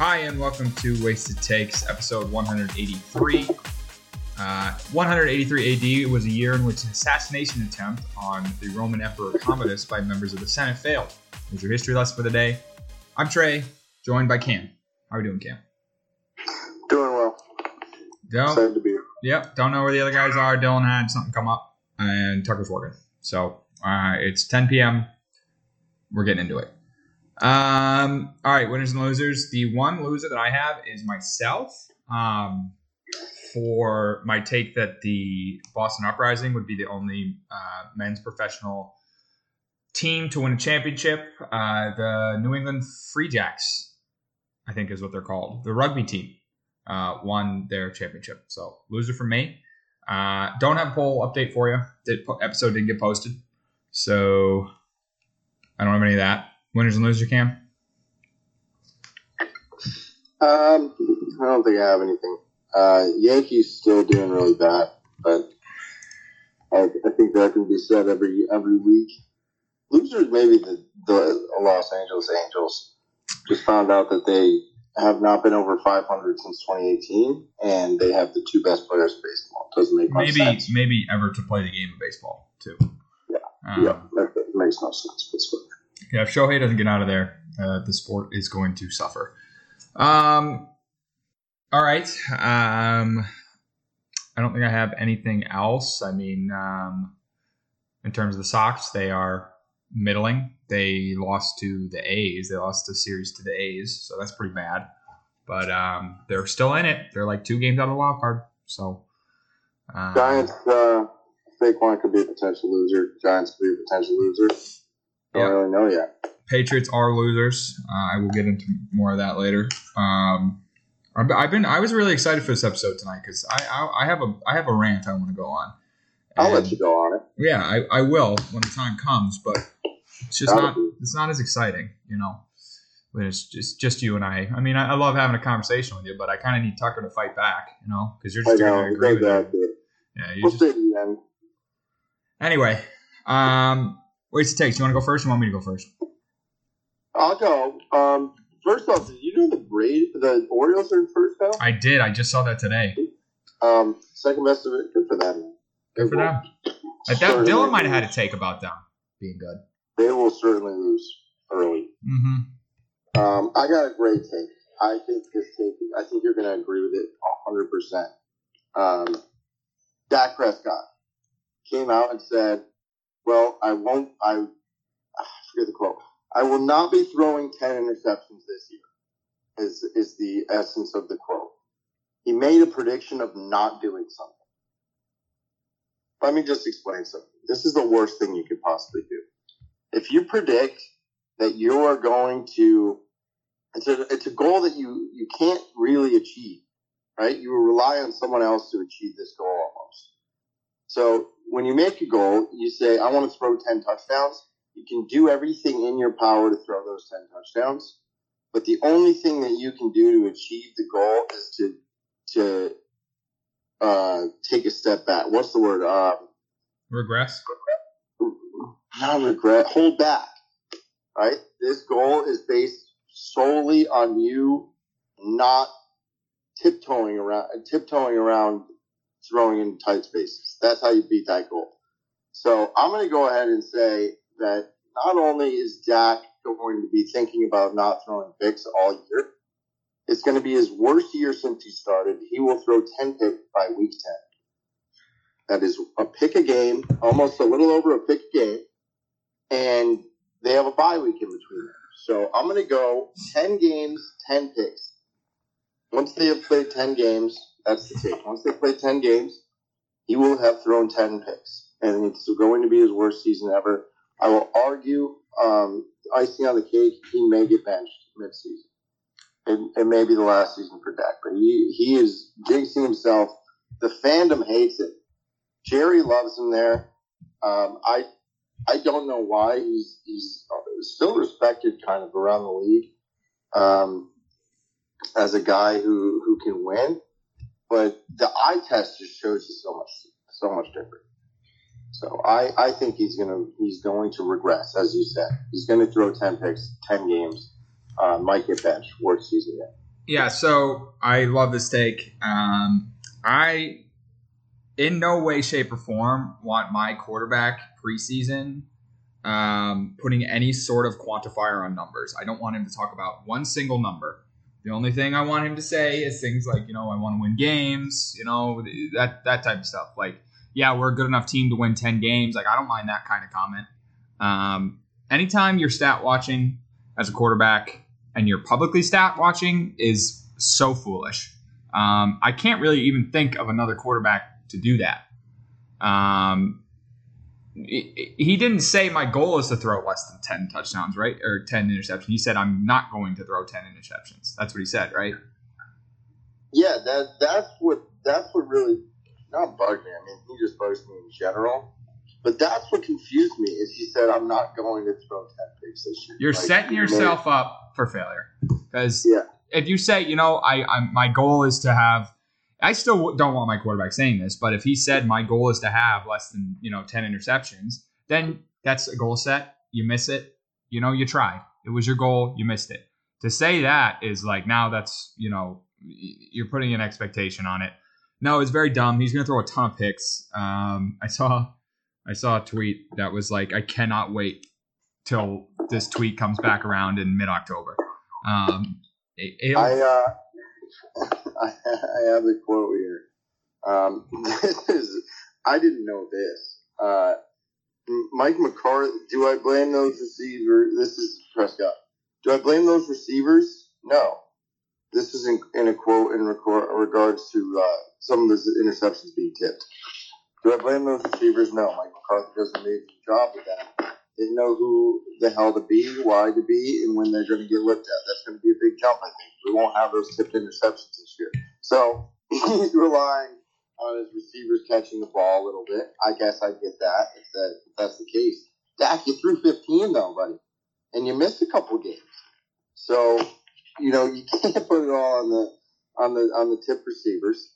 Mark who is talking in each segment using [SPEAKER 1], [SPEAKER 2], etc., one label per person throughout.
[SPEAKER 1] Hi, and welcome to Wasted Takes, episode 183. Uh, 183 AD was a year in which an assassination attempt on the Roman Emperor Commodus by members of the Senate failed. Here's your history lesson for the day. I'm Trey, joined by Cam. How are we doing, Cam?
[SPEAKER 2] Doing well.
[SPEAKER 1] Don't,
[SPEAKER 2] Excited to be here.
[SPEAKER 1] yep, don't know where the other guys are. Dylan had something come up, and Tucker's working. So uh, it's 10 p.m. We're getting into it. Um, all right, winners and losers. The one loser that I have is myself. Um, for my take that the Boston Uprising would be the only uh, men's professional team to win a championship. Uh, the New England Free Jacks, I think is what they're called, the rugby team, uh, won their championship. So loser for me. Uh, don't have a poll update for you. The episode didn't get posted, so I don't have any of that. Winners and losers, Cam.
[SPEAKER 2] Um, I don't think I have anything. Uh, Yankees still doing really bad, but I, I think that can be said every every week. Losers, maybe the, the Los Angeles Angels just found out that they have not been over 500 since 2018, and they have the two best players in baseball. It doesn't make much
[SPEAKER 1] Maybe
[SPEAKER 2] sense.
[SPEAKER 1] maybe ever to play the game of baseball too.
[SPEAKER 2] Yeah.
[SPEAKER 1] Um,
[SPEAKER 2] yeah, that, that makes no sense. But it's fine.
[SPEAKER 1] Yeah, if Shohei doesn't get out of there, uh, the sport is going to suffer. Um, all right. Um, I don't think I have anything else. I mean, um, in terms of the Sox, they are middling. They lost to the A's. They lost the series to the A's, so that's pretty bad. But um, they're still in it. They're like two games out of the wild card. So um,
[SPEAKER 2] Giants, uh, Saquon could be a potential loser. Giants could be a potential loser. Don't
[SPEAKER 1] Yeah.
[SPEAKER 2] really know yet.
[SPEAKER 1] Patriots are losers. Uh, I will get into more of that later. Um, I've I've been I was really excited for this episode tonight because I, I I have a I have a rant I want to go on.
[SPEAKER 2] I'll let you go on it.
[SPEAKER 1] Yeah, I, I will when the time comes, but it's just not
[SPEAKER 2] be.
[SPEAKER 1] it's not as exciting, you know. When it's just just you and I. I mean, I, I love having a conversation with you, but I kind of need Tucker to fight back, you know, because you're just going to agree with
[SPEAKER 2] Go
[SPEAKER 1] you.
[SPEAKER 2] back to it.
[SPEAKER 1] Yeah, you
[SPEAKER 2] We'll
[SPEAKER 1] just
[SPEAKER 2] see at the
[SPEAKER 1] anyway. Um, what's it takes? You want to go first? Or you want me to go first?
[SPEAKER 2] I'll go. Um, first off, did you know the Braid, the Orioles are in first now?
[SPEAKER 1] I did. I just saw that today.
[SPEAKER 2] Um, second best of it. Good for them.
[SPEAKER 1] Good for them. I doubt Dylan might have had a take about them being good.
[SPEAKER 2] They will certainly lose early.
[SPEAKER 1] Mm-hmm.
[SPEAKER 2] Um, I got a great take. I think this take. I think you're going to agree with it hundred percent. Um, Dak Prescott came out and said, "Well, I won't. I, I forget the quote. I will not be throwing ten interceptions this year." Is is the essence of the quote. He made a prediction of not doing something. Let me just explain something. This is the worst thing you could possibly do. If you predict that you are going to it's a it's a goal that you you can't really achieve, right? You rely on someone else to achieve this goal almost. So when you make a goal, you say, "I want to throw ten touchdowns." You can do everything in your power to throw those ten touchdowns, but the only thing that you can do to achieve the goal is to to uh, take a step back. What's the word? Um,
[SPEAKER 1] Regress.
[SPEAKER 2] not regret, hold back. Right? This goal is based solely on you not tiptoeing around tiptoeing around throwing in tight spaces. That's how you beat that goal. So I'm gonna go ahead and say that not only is Dak going to be thinking about not throwing picks all year, it's going to be his worst year since he started. He will throw 10 picks by week 10. That is a pick a game, almost a little over a pick a game. And they have a bye week in between there. So I'm going to go 10 games, 10 picks. Once they have played 10 games, that's the take. Once they play 10 games, he will have thrown 10 picks. And it's going to be his worst season ever. I will argue, um, icing on the cake, he may get benched midseason. It, it may be the last season for Dak, but he, he is jinxing himself. The fandom hates it. Jerry loves him there. Um, I I don't know why he's he's still respected kind of around the league um, as a guy who who can win, but the eye test just shows you so much so much different. So I, I think he's gonna he's going to regress, as you said. He's going to throw ten picks, ten games. Uh, might get benched, worst season yet.
[SPEAKER 1] Yeah, so I love this take. Um, I, in no way, shape, or form, want my quarterback preseason um, putting any sort of quantifier on numbers. I don't want him to talk about one single number. The only thing I want him to say is things like, you know, I want to win games, you know, that that type of stuff. Like, yeah, we're a good enough team to win ten games. Like, I don't mind that kind of comment. Um, anytime you're stat watching as a quarterback and you're publicly stat watching is so foolish. Um, I can't really even think of another quarterback to do that. Um, he didn't say my goal is to throw less than 10 touchdowns, right? Or 10 interceptions. He said I'm not going to throw 10 interceptions. That's what he said, right?
[SPEAKER 2] Yeah, that that's what that's what really not bugged me. I mean, he just bugs me in general. But that's what confused me is he said I'm not going to throw 10 picks this year.
[SPEAKER 1] You're
[SPEAKER 2] Like,
[SPEAKER 1] setting yourself
[SPEAKER 2] made-
[SPEAKER 1] up for failure. Because
[SPEAKER 2] Yeah.
[SPEAKER 1] if you say, you know, I, I'm my goal is to have I still don't want my quarterback saying this, but if he said my goal is to have less than, you know, 10 interceptions, then that's a goal set. You miss it. You know, you tried. It was your goal. You missed it. To say that is like now that's, you know, you're putting an expectation on it. No, it's very dumb. He's going to throw a ton of picks. Um, I saw I saw a tweet that was like, I cannot wait till this tweet comes back around in mid October. Um,
[SPEAKER 2] I uh, I, have the quote here. Um, this is I didn't know this. Uh, Mike McCarthy. Do I blame those receivers? This is Prescott. Do I blame those receivers? No. This is in, in a quote in record, regards to uh, some of his interceptions being tipped. Do I blame those receivers? No. Mike McCarthy does an amazing job with that. They know who the hell to be, why to be, and when they're going to get looked at. That's going to be a big jump, I think. We won't have those tipped interceptions this year. So he's relying on his receivers catching the ball a little bit. I guess I get that if, that if that's the case. Dak, you threw 15 though, buddy, and you missed a couple games. So you know you can't put it all on the on the on the tip receivers.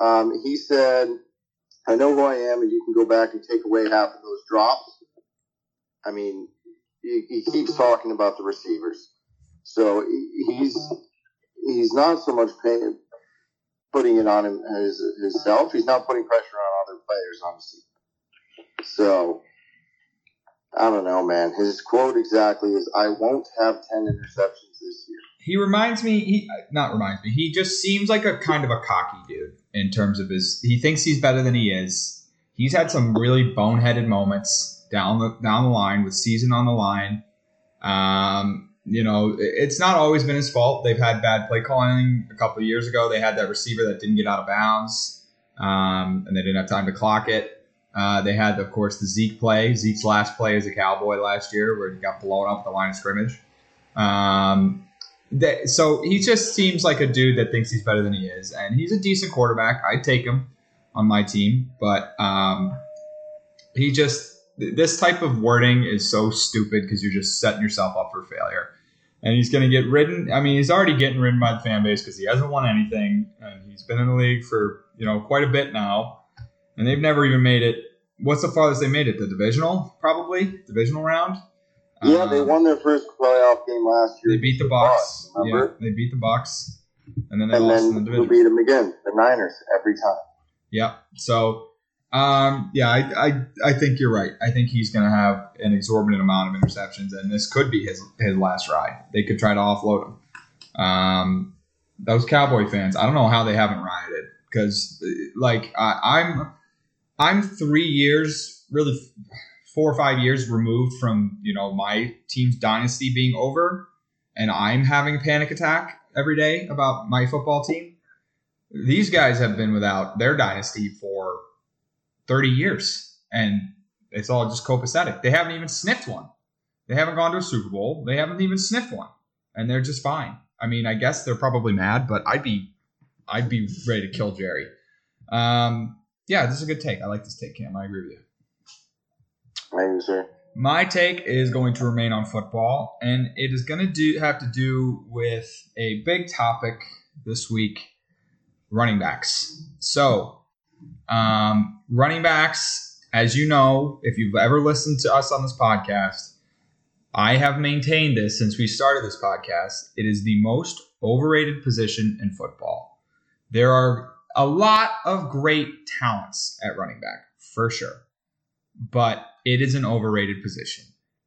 [SPEAKER 2] Um, he said, "I know who I am, and you can go back and take away half of those drops." I mean, he, he keeps talking about the receivers, so he's he's not so much putting it on him himself. He's not putting pressure on other players, honestly. So I don't know, man. His quote exactly is, "I won't have ten interceptions this year."
[SPEAKER 1] he reminds me he not reminds me he just seems like a kind of a cocky dude in terms of his he thinks he's better than he is he's had some really boneheaded moments down the down the line with season on the line. Um you know it's not always been his fault. They've had bad play calling a couple of years ago. They had that receiver that didn't get out of bounds um, and they didn't have time to clock it. Uh, they had of course the zeke play. Zeke's last play as a cowboy last year where he got blown up at the line of scrimmage. Um, that, so he just seems like a dude that thinks he's better than he is, and he's a decent quarterback. I'd take him on my team, but um, he just this type of wording is so stupid because you're just setting yourself up for failure. And he's going to get ridden. I mean, he's already getting ridden by the fan base because he hasn't won anything, and he's been in the league for you know quite a bit now, and they've never even made it. What's the farthest they made it? The divisional, probably divisional round.
[SPEAKER 2] Yeah, they
[SPEAKER 1] Um,
[SPEAKER 2] won their first playoff game last year.
[SPEAKER 1] they beat the Bucks. Yeah, they beat the Bucks, and then they
[SPEAKER 2] and
[SPEAKER 1] lost
[SPEAKER 2] then
[SPEAKER 1] in the
[SPEAKER 2] who
[SPEAKER 1] division.
[SPEAKER 2] beat them again? The Niners every time.
[SPEAKER 1] Yeah. So, um, yeah, I, I, I think you're right. I think he's going to have an exorbitant amount of interceptions, and this could be his his last ride. They could try to offload him. Um, those Cowboy fans, I don't know how they haven't rioted because, like, I, I'm I'm three years, really four or five years removed from you know my team's dynasty being over, and I'm having a panic attack every day about my football team these guys have been without their dynasty for 30 years and it's all just copacetic. They haven't even sniffed one. They haven't gone to a super bowl. They haven't even sniffed one and they're just fine. I mean i guess they're probably mad but i'd be i'd be ready to kill jerry. Um, yeah this is a good take. I like this take cam. I agree with you.
[SPEAKER 2] Thank sir.
[SPEAKER 1] my take is going to remain on football, and it is going to do have to do with a big topic this week: running backs. So, um, running backs, as you know, if you've ever listened to us on this podcast, I have maintained this since we started this podcast. It is the most overrated position in football. There are a lot of great talents at running back, for sure, but it is an overrated position.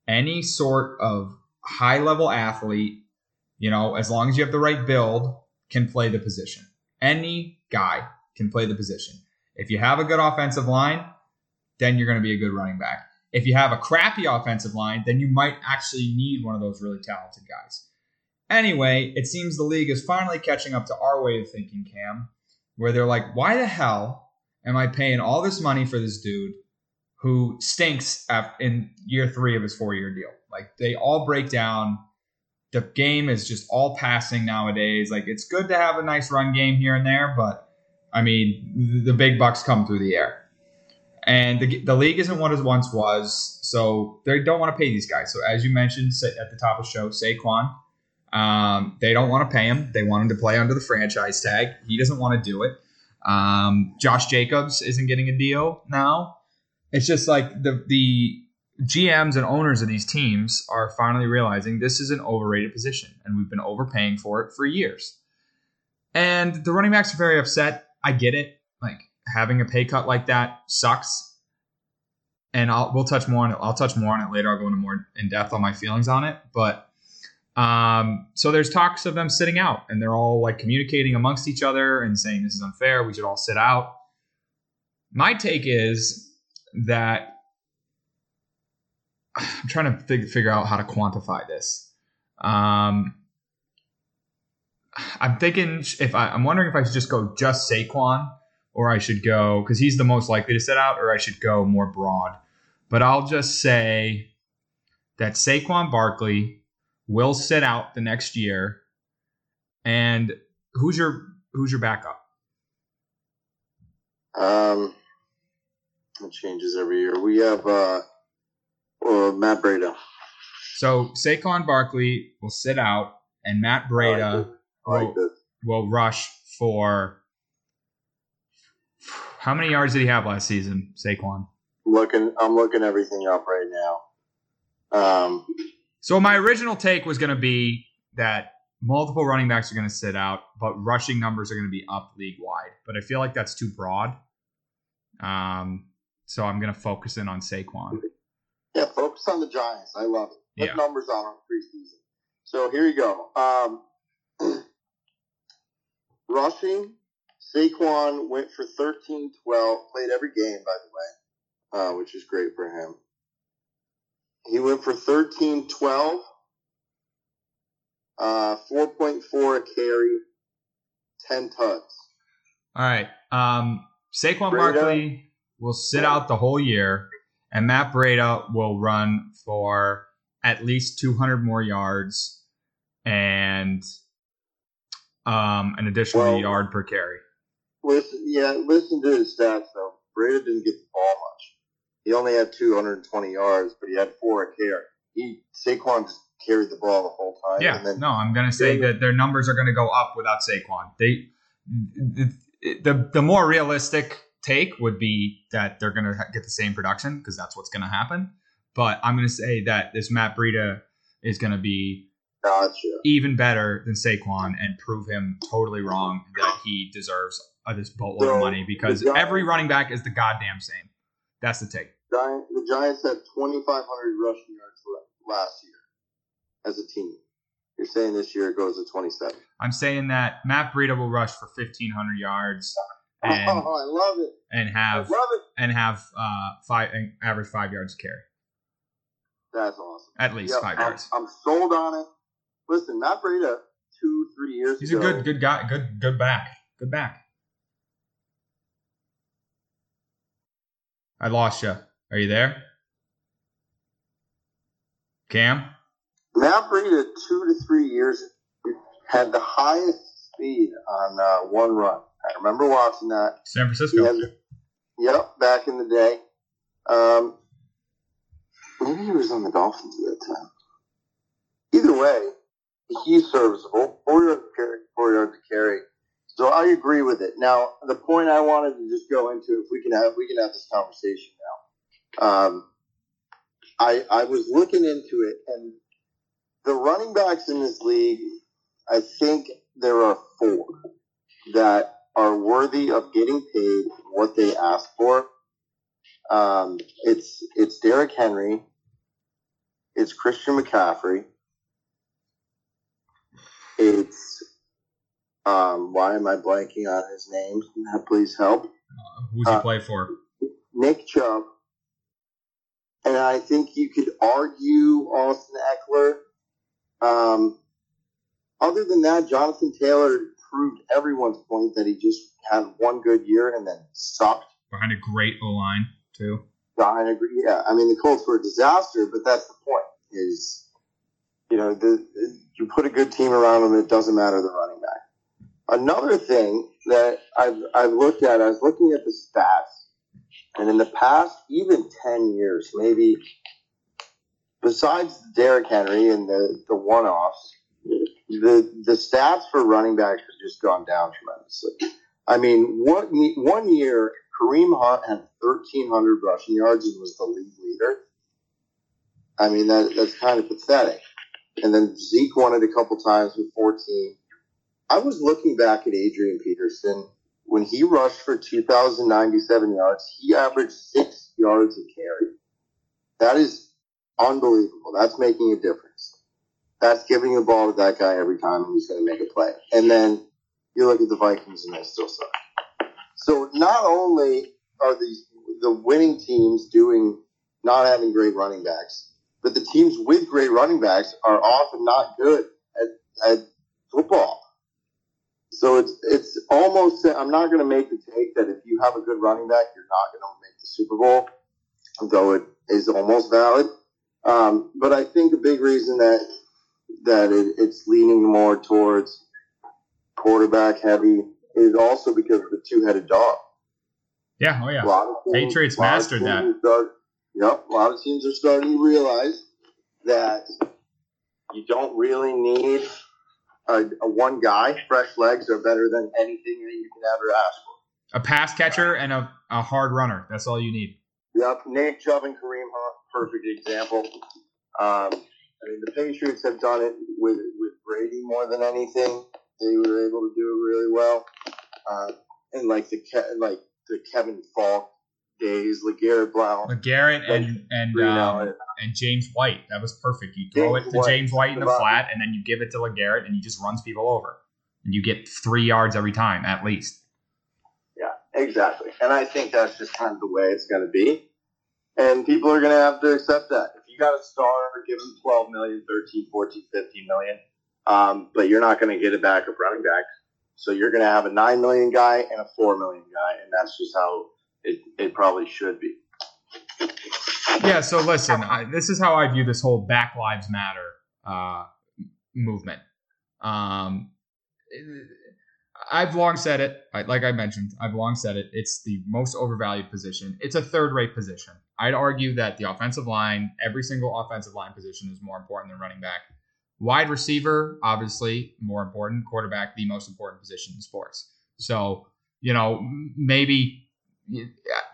[SPEAKER 1] Any sort of high level athlete, you know, as long as you have the right build, can play the position. Any guy can play the position. If you have a good offensive line, then you're going to be a good running back. If you have a crappy offensive line, then you might actually need one of those really talented guys. Anyway, it seems the league is finally catching up to our way of thinking, Cam, where they're like, why the hell am I paying all this money for this dude who stinks in year three of his four year deal? Like, they all break down. The game is just all passing nowadays. Like, it's good to have a nice run game here and there, but I mean, the big bucks come through the air and the, the league isn't what it once was, so they don't want to pay these guys. So as you mentioned at the top of the show, Saquon, um, they don't want to pay him. They want him to play under the franchise tag. He doesn't want to do it. Um, Josh Jacobs isn't getting a deal now. It's just like the the GMs and owners of these teams are finally realizing this is an overrated position, and we've been overpaying for it for years. And the running backs are very upset. I get it. Like having a pay cut like that sucks. And I'll we'll touch more on it. I'll touch more on it later. I'll go into more in depth on my feelings on it. But um, so there's talks of them sitting out, and they're all like communicating amongst each other and saying this is unfair. We should all sit out. My take is that I'm trying to fig- figure out how to quantify this. Um, I'm thinking if I, I'm wondering if I should just go just Saquon or I should go because he's the most likely to sit out, or I should go more broad. But I'll just say that Saquon Barkley will sit out the next year. And who's your who's your backup?
[SPEAKER 2] Um, it changes every year. We have uh, uh Matt Breida.
[SPEAKER 1] So Saquon Barkley will sit out, and Matt Like will, will rush for how many yards did he have last season, Saquon?
[SPEAKER 2] Looking, I'm looking everything up right now. Um,
[SPEAKER 1] so my original take was going to be that multiple running backs are going to sit out, but rushing numbers are going to be up league wide. But I feel like that's too broad. Um, so I'm going to focus in on Saquon.
[SPEAKER 2] Yeah, focus on the Giants. I love it. Put yeah. numbers on them preseason. So here you go. Um, rushing, Saquon went for 13 12, played every game, by the way, uh, which is great for him. He went for 13 12, uh, 4.4 a carry, 10 tugs.
[SPEAKER 1] All right. Um, Saquon Barkley will sit out the whole year, and Matt Breida will run for at least 200 more yards and um, an additional well, yard per carry.
[SPEAKER 2] Listen, yeah, listen to his stats though. Breida didn't get the ball much. He only had 220 yards, but he had four a carry. He Saquon just carried the ball the whole time.
[SPEAKER 1] Yeah, then, no, I'm gonna say that their numbers are gonna go up without Saquon. They the the, the more realistic take would be that they're gonna get the same production because that's what's gonna happen. But I'm gonna say that this Matt Breida is gonna be
[SPEAKER 2] Gotcha.
[SPEAKER 1] even better than Saquon and prove him totally wrong that he deserves of this boatload so, of money because Giants, every running back is the goddamn same. That's the take.
[SPEAKER 2] Giant, the Giants had 2,500 rushing yards last year as a team. You're saying this year it goes to 27.
[SPEAKER 1] I'm saying that Matt Breida will rush for 1,500 yards.
[SPEAKER 2] And, oh, I love it.
[SPEAKER 1] And have
[SPEAKER 2] it.
[SPEAKER 1] and have uh, five average five yards carry.
[SPEAKER 2] That's awesome.
[SPEAKER 1] At least yep, 5
[SPEAKER 2] I'm,
[SPEAKER 1] yards.
[SPEAKER 2] I'm sold on it. Listen, Matt Breida, two, three years
[SPEAKER 1] He's
[SPEAKER 2] ago.
[SPEAKER 1] He's a good, good guy. Good, good back. Good back. I lost you. Are you there? Cam?
[SPEAKER 2] Matt Breida, two to three years, had the highest speed on uh, one run. I remember watching that.
[SPEAKER 1] San Francisco. Had,
[SPEAKER 2] yep, back in the day. Um, maybe he was on the Dolphins at that time. Either way, he's serviceable. Four yards to carry. Yards to carry. So I agree with it. Now, the point I wanted to just go into, if we can have, we can have this conversation now. Um, I I was looking into it, and the running backs in this league, I think there are four that are worthy of getting paid what they ask for. Um, it's it's Derrick Henry, it's Christian McCaffrey, it's um, why am I blanking on his name? Please help.
[SPEAKER 1] Uh, who's he
[SPEAKER 2] Uh,
[SPEAKER 1] play for?
[SPEAKER 2] Nick Chubb, and I think you could argue Austin Ekeler. Um, other than that, Jonathan Taylor proved everyone's point that he just had one good year and then sucked.
[SPEAKER 1] Behind a great O line too.
[SPEAKER 2] I agree. Yeah, I mean the Colts were a disaster, but that's the point. Is you know the you put a good team around them, it doesn't matter the running back. Another thing that I've I've looked at, I was looking at the stats, and in the past even ten years, maybe besides Derrick Henry and the the one offs, the the stats for running backs have just gone down tremendously. I mean, one one year Kareem Hunt had 1,300 rushing yards and was the league leader. I mean, that that's kind of pathetic. And then Zeke won it a couple times with 14. I was looking back at Adrian Peterson when he rushed for 2,097 yards. He averaged six yards a carry. That is unbelievable. That's making a difference. That's giving the ball to that guy every time, and he's going to make a play. And then you look at the Vikings, and they still suck. So not only are these the winning teams doing not having great running backs, but the teams with great running backs are often not good at, at football. So it's it's almost I'm not going to make the take that if you have a good running back, you're not going to make the Super Bowl, though it is almost valid. Um, but I think the big reason that that it, it's leaning more towards quarterback heavy is also because of the two headed dog.
[SPEAKER 1] Yeah. Oh yeah. Patriots
[SPEAKER 2] a
[SPEAKER 1] mastered that.
[SPEAKER 2] Start, yep, a lot of teams are starting to realize that you don't really need a, a one guy. Fresh legs are better than anything that you can ever ask for.
[SPEAKER 1] A pass catcher and a, a hard runner. That's all you need.
[SPEAKER 2] Yep, Nick Chubb and Kareem Hunt, perfect example. Um, I mean, the Patriots have done it with with Brady more than anything. They were able to do it really well. Uh, and like the like the Kevin Faulk days, LeGarrette Blount,
[SPEAKER 1] LeGarrette and and
[SPEAKER 2] Green
[SPEAKER 1] um, and James White. That was perfect. You throw
[SPEAKER 2] James
[SPEAKER 1] it to
[SPEAKER 2] White,
[SPEAKER 1] James White in the flat, and then you give it to LeGarrette, and he just runs people over, and you get three yards every time at least.
[SPEAKER 2] Yeah, exactly. And I think that's just kind of the way it's going to be. And people are going to have to accept that. If you got a star, give him 12 million, 13, 14, 15 million. Um, but you're not going to get a backup running back. So you're going to have a 9 million guy and a 4 million guy. And that's just how it, it probably should be.
[SPEAKER 1] Yeah. So listen, I, this is how I view this whole Black Lives Matter uh, movement. Um, I've long said it. Like I mentioned, I've long said it. It's the most overvalued position. It's a third-rate position. I'd argue that the offensive line, every single offensive line position, is more important than running back. Wide receiver, obviously, more important. Quarterback, the most important position in sports. So, you know, maybe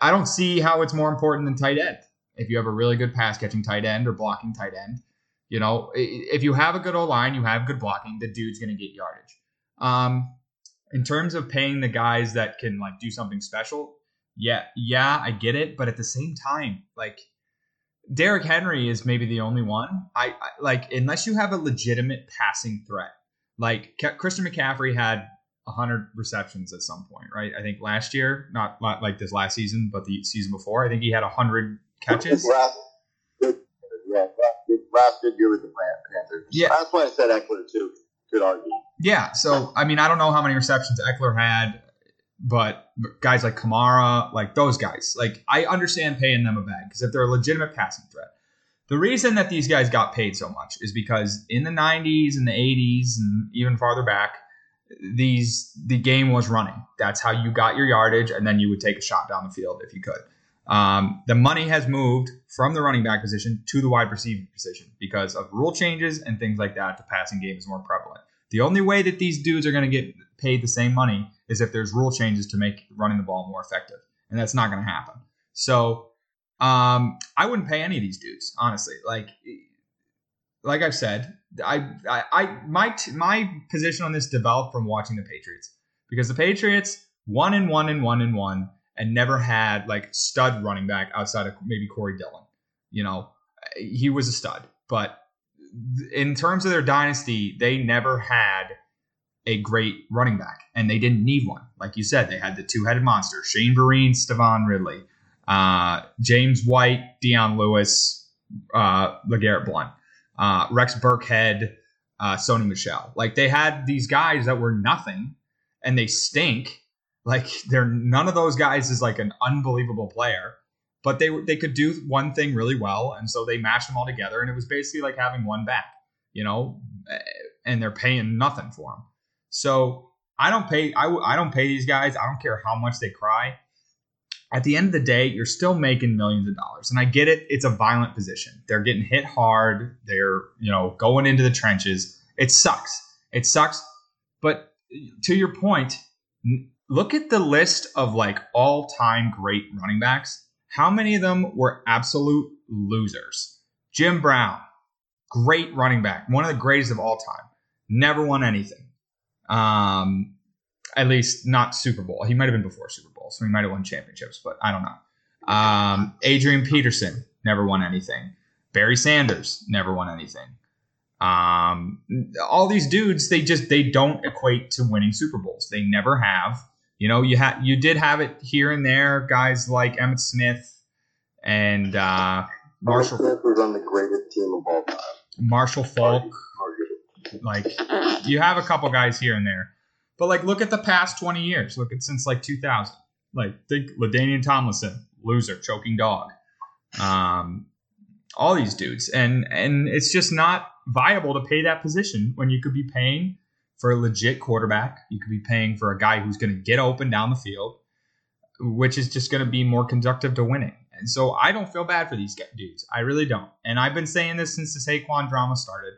[SPEAKER 1] I don't see how it's more important than tight end. If you have a really good pass catching tight end or blocking tight end, you know, if you have a good O line, you have good blocking, the dude's going to get yardage. Um, in terms of paying the guys that can like do something special, yeah, yeah, I get it, but at the same time, like Derrick Henry is maybe the only one. I, I like unless you have a legitimate passing threat. Like Ke- Christian McCaffrey had 100 receptions at some point, right? I think last year, not not like this last season, but the season before, I think he had 100 catches.
[SPEAKER 2] Yeah, last good year with the Panthers.
[SPEAKER 1] Yeah.
[SPEAKER 2] That's why I said Ekeler, too. Good argument.
[SPEAKER 1] Yeah, so I mean, I don't know how many receptions Ekeler had, but guys like Kamara, like those guys, like I understand paying them a bag because if they're a legitimate passing threat. The reason that these guys got paid so much is because in the 90s and the 80s and even farther back, these the game was running. That's how you got your yardage, and then you would take a shot down the field if you could. Um, the money has moved from the running back position to the wide receiver position because of rule changes and things like that. The passing game is more prevalent. The only way that these dudes are going to get paid the same money is if there's rule changes to make running the ball more effective, and that's not going to happen. So Um, I wouldn't pay any of these dudes, honestly. Like, like I've said, I, I, I my t- my position on this developed from watching the Patriots because the Patriots one and one and one and one and never had like stud running back outside of maybe Corey Dillon. You know, he was a stud, but in terms of their dynasty, they never had a great running back, and they didn't need one. Like you said, they had the two-headed monster: Shane Vereen, Stevan Ridley, uh, James White, Dion Lewis, uh, LeGarrette Blount, uh, Rex Burkhead, uh, Sony Michel. Like they had these guys that were nothing, and they stink. Like they're none of those guys is like an unbelievable player, but they they could do one thing really well, and so they matched them all together, and it was basically like having one back, you know, and they're paying nothing for them. So I don't pay I, I don't pay these guys. I don't care how much they cry. At the end of the day, you're still making millions of dollars. And I get it, it's a violent position. They're getting hit hard. They're, you know, going into the trenches. It sucks. It sucks. But to your point, look at the list of like all-time great running backs. How many of them were absolute losers? Jim Brown, great running back, one of the greatest of all time. Never won anything. Um, at least not Super Bowl. He might have been before Super Bowl, so he might have won championships, but I don't know. Um, Adrian Peterson never won anything. Barry Sanders never won anything. Um, all these dudes, they just they don't equate to winning Super Bowls. They never have. You know, you had you did have it here and there. Guys like Emmitt Smith and uh, Marshall.
[SPEAKER 2] Smith was on the greatest team of all time.
[SPEAKER 1] Marshall Faulk. Like you have a couple guys here and there, but like look at the past twenty years. Look at since like 2000. Like think LaDainian Tomlinson, loser, choking dog. Um, all these dudes, and and it's just not viable to pay that position when you could be paying for a legit quarterback. You could be paying for a guy who's going to get open down the field, which is just going to be more conductive to winning. And so I don't feel bad for these dudes. I really don't. And I've been saying this since the Saquon drama started.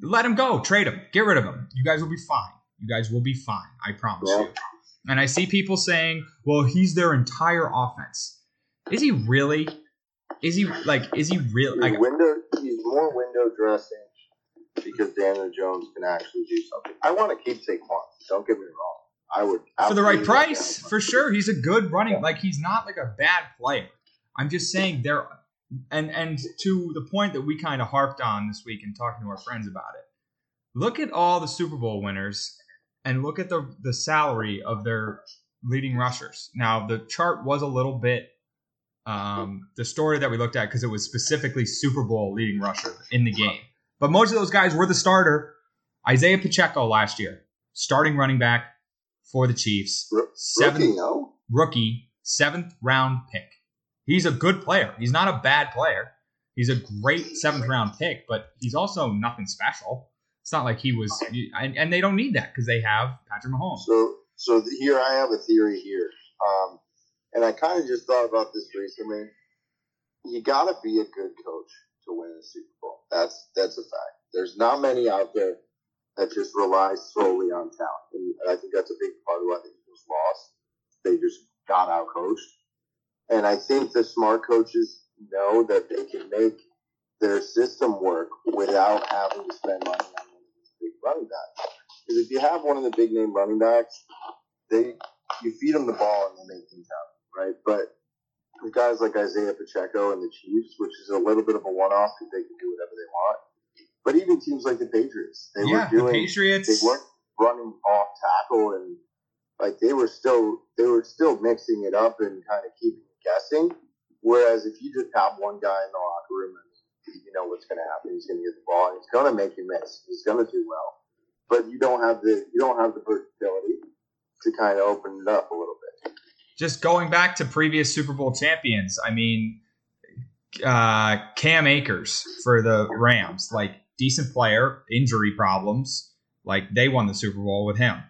[SPEAKER 1] Let him go. Trade him. Get rid of him. You guys will be fine. You guys will be fine. I promise yeah. you. And I see people saying, well, he's their entire offense. Is he really? Is he like? Is he really? Like
[SPEAKER 2] window? He's more window dressing because Daniel Jones can actually do something. I want to keep Saquon. Don't get me wrong. I would
[SPEAKER 1] for the right price for sure. He's a good running. Like he's not like a bad player. I'm just saying there and and to the point that we kind of harped on this week and talking to our friends about it. Look at all the Super Bowl winners and look at the the salary of their leading rushers. Now the chart was a little bit um, the story that we looked at because it was specifically Super Bowl leading rusher in the game. But most of those guys were the starter. Isaiah Pacheco last year, starting running back for the Chiefs,
[SPEAKER 2] seventh rookie, no?
[SPEAKER 1] rookie seventh round pick. He's a good player. He's not a bad player. He's a great seventh round pick, but he's also nothing special. It's not like he was, and, and they don't need that because they have Patrick Mahomes.
[SPEAKER 2] So, so here I have a theory here, um, and I kind of just thought about this recently. You got to be a good coach to win a Super Bowl. That's that's a fact. There's not many out there that just rely solely on talent, and I think that's a big part of why the Eagles lost. They just got out coached. And I think the smart coaches know that they can make their system work without having to spend money on one of these big running backs. Because if you have one of the big name running backs, they you feed them the ball and they make things happen, right? But with guys like Isaiah Pacheco and the Chiefs, which is a little bit of a one-off because they can do whatever they want. But even teams like the Patriots, they yeah, were doing.
[SPEAKER 1] The Patriots.
[SPEAKER 2] They weren't running off tackle and like they were still they were still mixing it up and kind of keeping guessing. Whereas if you just have one guy in the locker room, and you know what's going to happen. He's going to get the ball. He's going to make you miss. He's going to do well, but you don't have the you don't have the versatility to kind of open it up a little bit.
[SPEAKER 1] Just going back to previous Super Bowl champions, I mean, uh, Cam Akers for the Rams, like decent player, injury problems, like they won the Super Bowl with him.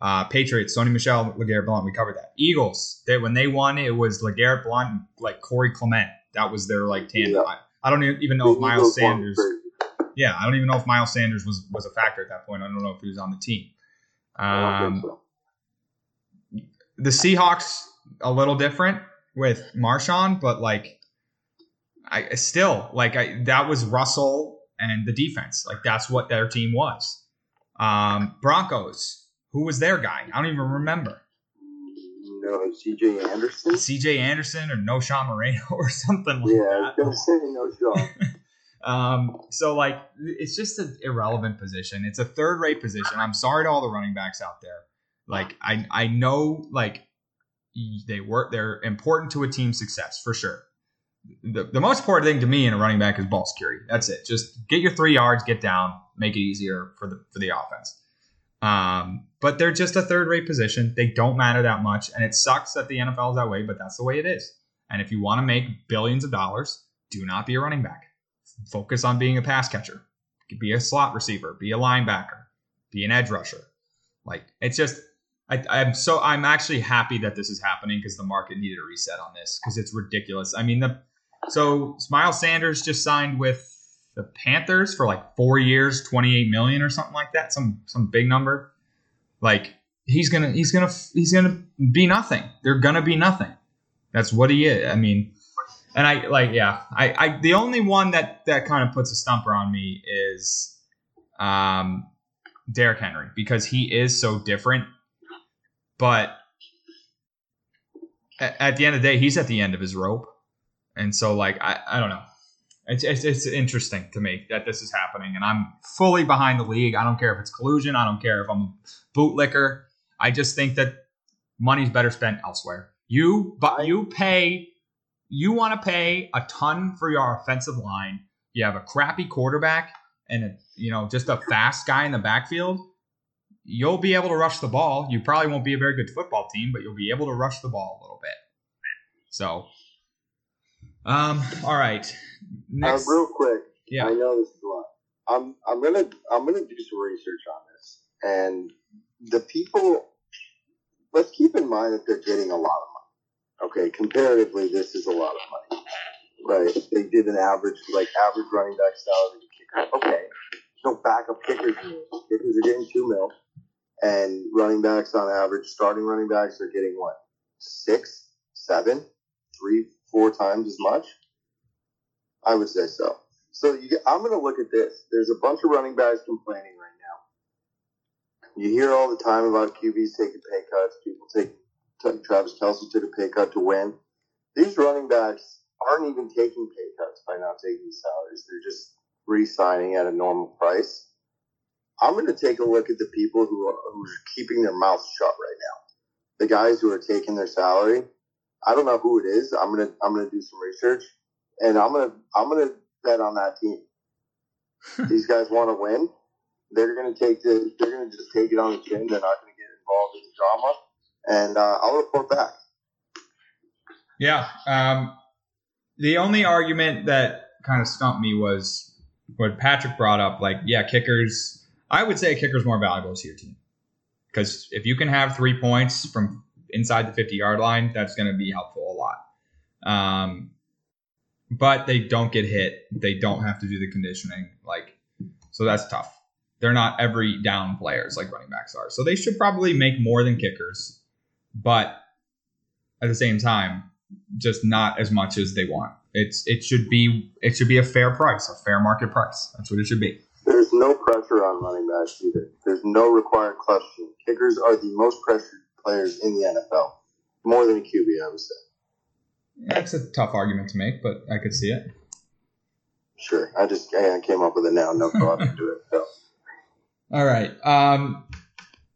[SPEAKER 1] Uh, Patriots, Sony Michel, LeGarrette Blount. We covered that. Eagles, they, when they won, it was LeGarrette Blount like Corey Clement. That was their like tandem. Yeah. I, don't even know if Miles Sanders. Yeah, I don't even know if Miles Sanders was was a factor at that point. I don't know if he was on the team. Um, so. The Seahawks a little different with Marshawn, but like I still like I that was Russell and the defense. Like that's what their team was. Um, Broncos, who was their guy? I don't even remember.
[SPEAKER 2] No, CJ Anderson.
[SPEAKER 1] CJ Anderson or Knowshon Moreno or something like
[SPEAKER 2] Yeah,
[SPEAKER 1] that.
[SPEAKER 2] was gonna say Knowshon.
[SPEAKER 1] Um, so like it's just an irrelevant position. It's a third rate position. I'm sorry to all the running backs out there. Like I I know like they work they're important to a team's success for sure. The, the most important thing to me in a running back is ball security. That's it. Just get your three yards, get down, make it easier for the for the offense. Um, but they're just a third rate position. They don't matter that much, and it sucks that the NFL is that way, but that's the way it is. And if you want to make billions of dollars, do not be a running back focus on being a pass catcher, be a slot receiver, be a linebacker, be an edge rusher. Like it's just, I, I'm so I'm actually happy that this is happening because the market needed a reset on this because it's ridiculous. I mean the so Miles Sanders just signed with the Panthers for like four years, 28 million or something like that, some some big number. Like he's gonna he's gonna he's gonna be nothing. They're gonna be nothing. That's what he is. I mean, and I like yeah. I, I the only one that that kind of puts a stumper on me is um Derrick Henry because he is so different. But at, at the end of the day, he's at the end of his rope, and so like I I don't know. It's, it's, it's interesting to me that this is happening, and I'm fully behind the league. I don't care if it's collusion. I don't care if I'm a bootlicker. I just think that money's better spent elsewhere. You but you pay you want to pay a ton for your offensive line. You have a crappy quarterback and a, you know just a fast guy in the backfield. You'll be able to rush the ball. You probably won't be a very good football team, but you'll be able to rush the ball a little bit. So, um, all right. Next,
[SPEAKER 2] Uh, real quick,
[SPEAKER 1] yeah.
[SPEAKER 2] I know this is a lot. I'm I'm gonna I'm gonna do some research on this, and the people. Let's keep in mind that they're getting a lot of money. Okay, comparatively, this is a lot of money, right? They did an average like average running back salary kicker. Okay, no backup kickers. Kickers are getting two mil, and running backs on average, starting running backs are getting what six, seven, three, four times as much. I would say so. So you, I'm going to look at this. There's a bunch of running backs complaining right now. You hear all the time about QBs taking pay cuts. People take t- Travis Kelce took a pay cut to win. These running backs aren't even taking pay cuts by not taking salaries. They're just re-signing at a normal price. I'm going to take a look at the people who are, who are keeping their mouths shut right now. The guys who are taking their salary. I don't know who it is. I'm gonna I'm gonna do some research and I'm gonna I'm gonna bet on that team. These guys want to win. They're gonna take the they're gonna just take it on the chin. They're not gonna get involved in the drama, and uh, I'll report back.
[SPEAKER 1] Yeah. Um, the only argument that kind of stumped me was what Patrick brought up. Like, yeah, kickers. I would say a kicker's more valuable to your team because if you can have three points from inside the 50 yard line, that's going to be helpful a lot. Um, but they don't get hit. They don't have to do the conditioning. Like, so that's tough. They're not every down players like running backs are. So they should probably make more than kickers, but at the same time, just not as much as they want. It's it should be it should be a fair price, a fair market price. That's what it should be.
[SPEAKER 2] There's no pressure on running backs either. There's no required question. Kickers are the most pressured players in the NFL, more than a QB, I would say.
[SPEAKER 1] That's a tough argument to make, but I could see it.
[SPEAKER 2] Sure, I just I came up with it now. No thought into it. So.
[SPEAKER 1] All right. Um,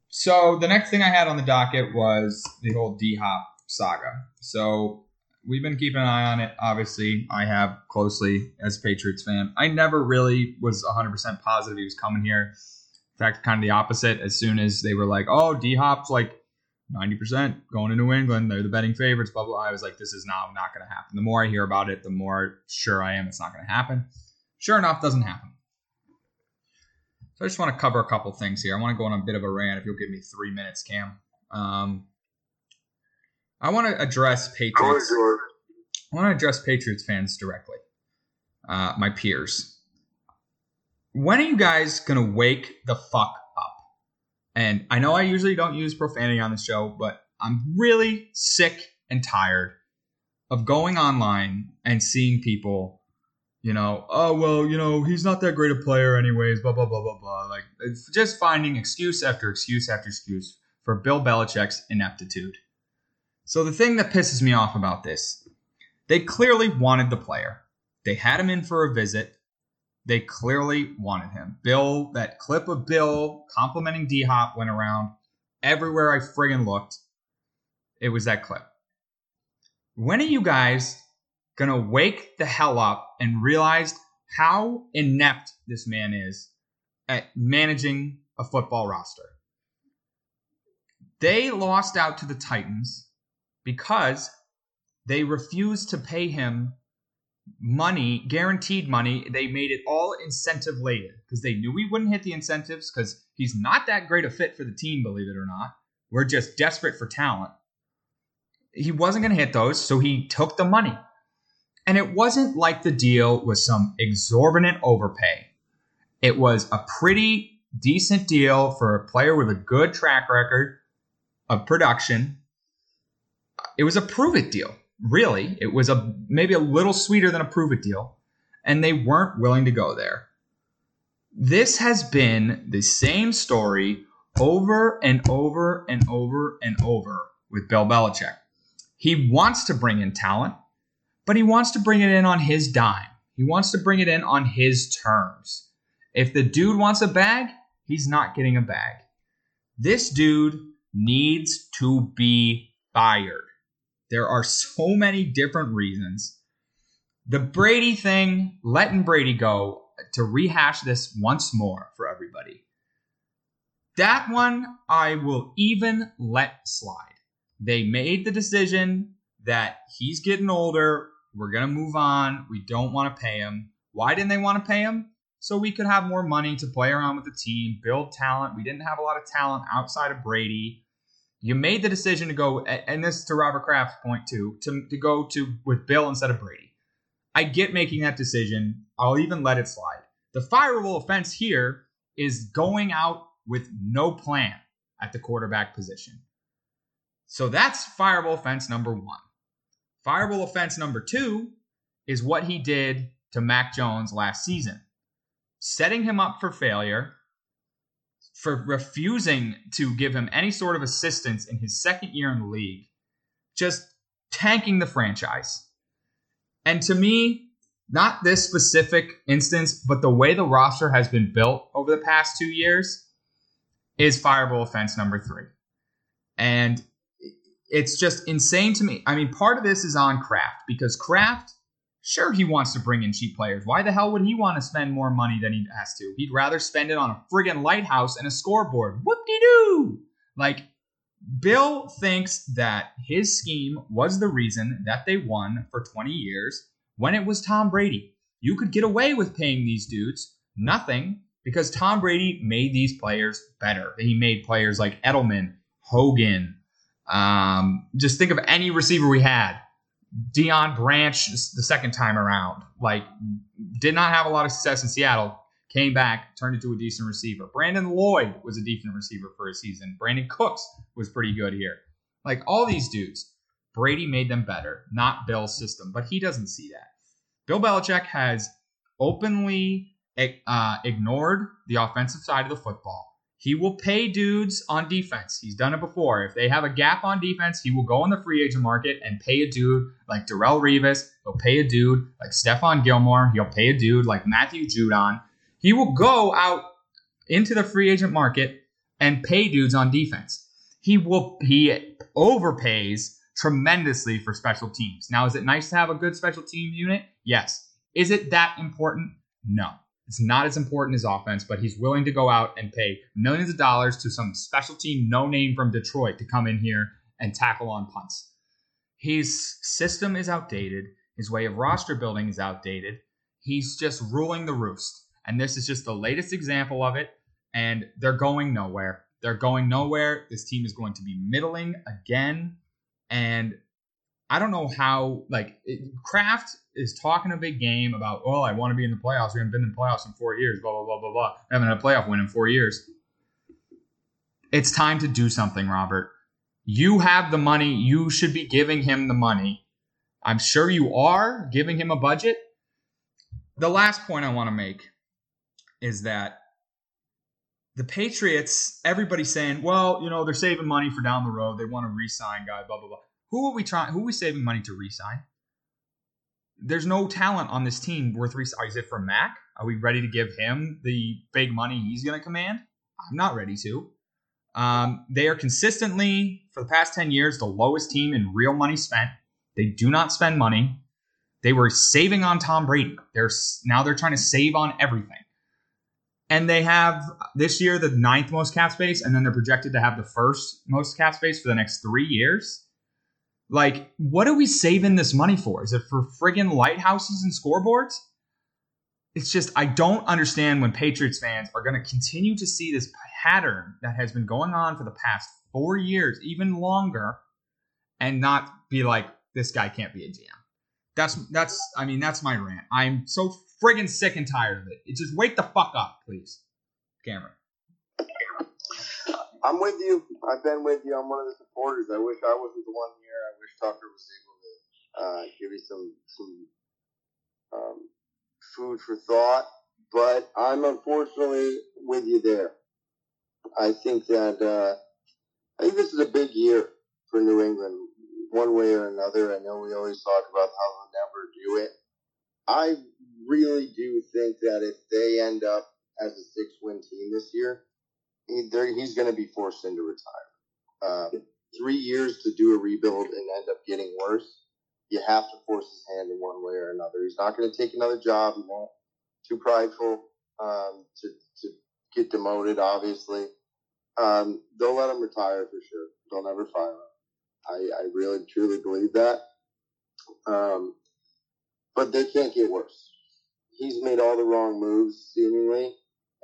[SPEAKER 1] so the next thing I had on the docket was the whole D Hop saga. So we've been keeping an eye on it. Obviously, I have closely as a Patriots fan. I never really was 100% positive he was coming here. In fact, kind of the opposite. As soon as they were like, "Oh, D Hop's like 90% going to New England. They're the betting favorites." Blah blah. I was like, "This is now not going to happen." The more I hear about it, the more sure I am it's not going to happen. Sure enough, doesn't happen. So I just want to cover a couple things here. I want to go on a bit of a rant. If you'll give me three minutes, Cam. Um, I want to address Patriots. I want to address Patriots fans directly, uh, my peers. When are you guys gonna wake the fuck up? And I know I usually don't use profanity on the show, but I'm really sick and tired of going online and seeing people you know, oh well, you know, he's not that great a player anyways, blah blah blah blah blah. Like it's just finding excuse after excuse after excuse for Bill Belichick's ineptitude. So the thing that pisses me off about this, they clearly wanted the player. They had him in for a visit. They clearly wanted him. Bill, that clip of Bill complimenting D Hop went around everywhere I friggin' looked. It was that clip. When are you guys gonna wake the hell up and realize how inept this man is at managing a football roster. They lost out to the Titans because they refused to pay him money, guaranteed money. They made it all incentive laden because they knew we wouldn't hit the incentives because he's not that great a fit for the team, believe it or not. We're just desperate for talent. He wasn't going to hit those, so he took the money. And it wasn't like the deal was some exorbitant overpay. It was a pretty decent deal for a player with a good track record of production. It was a prove it deal, really. It was a maybe a little sweeter than a prove it deal, and they weren't willing to go there. This has been the same story over and over and over and over with Bill Belichick. He wants to bring in talent but he wants to bring it in on his dime. He wants to bring it in on his terms. If the dude wants a bag, he's not getting a bag. This dude needs to be fired. There are so many different reasons. The Brady thing, letting Brady go to rehash this once more for everybody. That one I will even let slide. They made the decision that he's getting older. We're going to move on. We don't want to pay him. Why didn't they want to pay him? So we could have more money to play around with the team, build talent. We didn't have a lot of talent outside of Brady. You made the decision to go, and this to Robert Kraft's point too, to, to go to with Bill instead of Brady. I get making that decision. I'll even let it slide. The fireable offense here is going out with no plan at the quarterback position. So that's fireable offense number one. Fireable offense number two is what he did to Mac Jones last season, setting him up for failure for refusing to give him any sort of assistance in his second year in the league, just tanking the franchise. And to me, not this specific instance, but the way the roster has been built over the past two years is fireable offense number three. And it's just insane to me. I mean, part of this is on Kraft because Kraft, sure, he wants to bring in cheap players. Why the hell would he want to spend more money than he has to? He'd rather spend it on a friggin' lighthouse and a scoreboard. Whoop de doo! Like, Bill thinks that his scheme was the reason that they won for 20 years when it was Tom Brady. You could get away with paying these dudes nothing because Tom Brady made these players better. He made players like Edelman, Hogan, um, just think of any receiver we had. Deion Branch the second time around, like did not have a lot of success in Seattle. Came back, turned into a decent receiver. Brandon Lloyd was a decent receiver for a season. Brandin Cooks was pretty good here. Like all these dudes, Brady made them better, not Bill's system, but he doesn't see that. Bill Belichick has openly uh, ignored the offensive side of the football he will pay dudes on defense. He's done it before. If they have a gap on defense, he will go on the free agent market and pay a dude like Darrelle Revis. He'll pay a dude like Stephon Gilmore. He'll pay a dude like Matthew Judon. He will go out into the free agent market and pay dudes on defense. He will he overpays tremendously for special teams. Now, is it nice to have a good special team unit? Yes. Is it that important? No. It's not as important as offense, but he's willing to go out and pay millions of dollars to some special team no name from Detroit to come in here and tackle on punts. His system is outdated. His way of roster building is outdated. He's just ruling the roost. And this is just the latest example of it. And they're going nowhere. They're going nowhere. This team is going to be middling again. And I don't know how like it, Kraft is talking a big game about oh I want to be in the playoffs. We haven't been in the playoffs in four years. Blah blah blah blah blah. I haven't had a playoff win in four years. It's time to do something, Robert. You have the money. You should be giving him the money. I'm sure you are giving him a budget. the last point I want to make is that the Patriots, everybody's saying, well, you know, they're saving money for down the road. They want to re-sign guy, blah blah blah. Who are we trying? Who are we saving money to re-sign? There's no talent on this team worth re. Is it for Mac? Are we ready to give him the big money he's going to command? I'm not ready to. Um, they are consistently, for the past 10 years, the lowest team in real money spent. They do not spend money. They were saving on Tom Brady. They're now they're trying to save on everything. And they have this year the ninth most cap space, and then they're projected to have the first most cap space for the next three years. Like, what are we saving this money for? Is it for friggin' lighthouses and scoreboards? It's just, I don't understand when Patriots fans are going to continue to see this pattern that has been going on for the past four years, even longer, and not be like, this guy can't be a GM. That's that's I mean that's my rant. I'm so friggin' sick and tired of it. It just wake the fuck up, please, Cameron.
[SPEAKER 2] I'm with you. I've been with you. I'm one of the supporters. I wish I wasn't the one here. I wish Tucker was able to uh, give you some some um, food for thought. But I'm unfortunately with you there. I think that uh, I think this is a big year for New England one way or another. I know we always talk about how they'll never do it. I really do think that if they end up as a six win team this year, he's going to be forced into retire. Uh, three years to do a rebuild and end up getting worse. You have to force his hand in one way or another. He's not going to take another job. He won't. Too prideful um, to, to get demoted, obviously. Um, they'll let him retire for sure. They'll never fire him. I, I really truly believe that. Um, but they can't get worse. He's made all the wrong moves seemingly,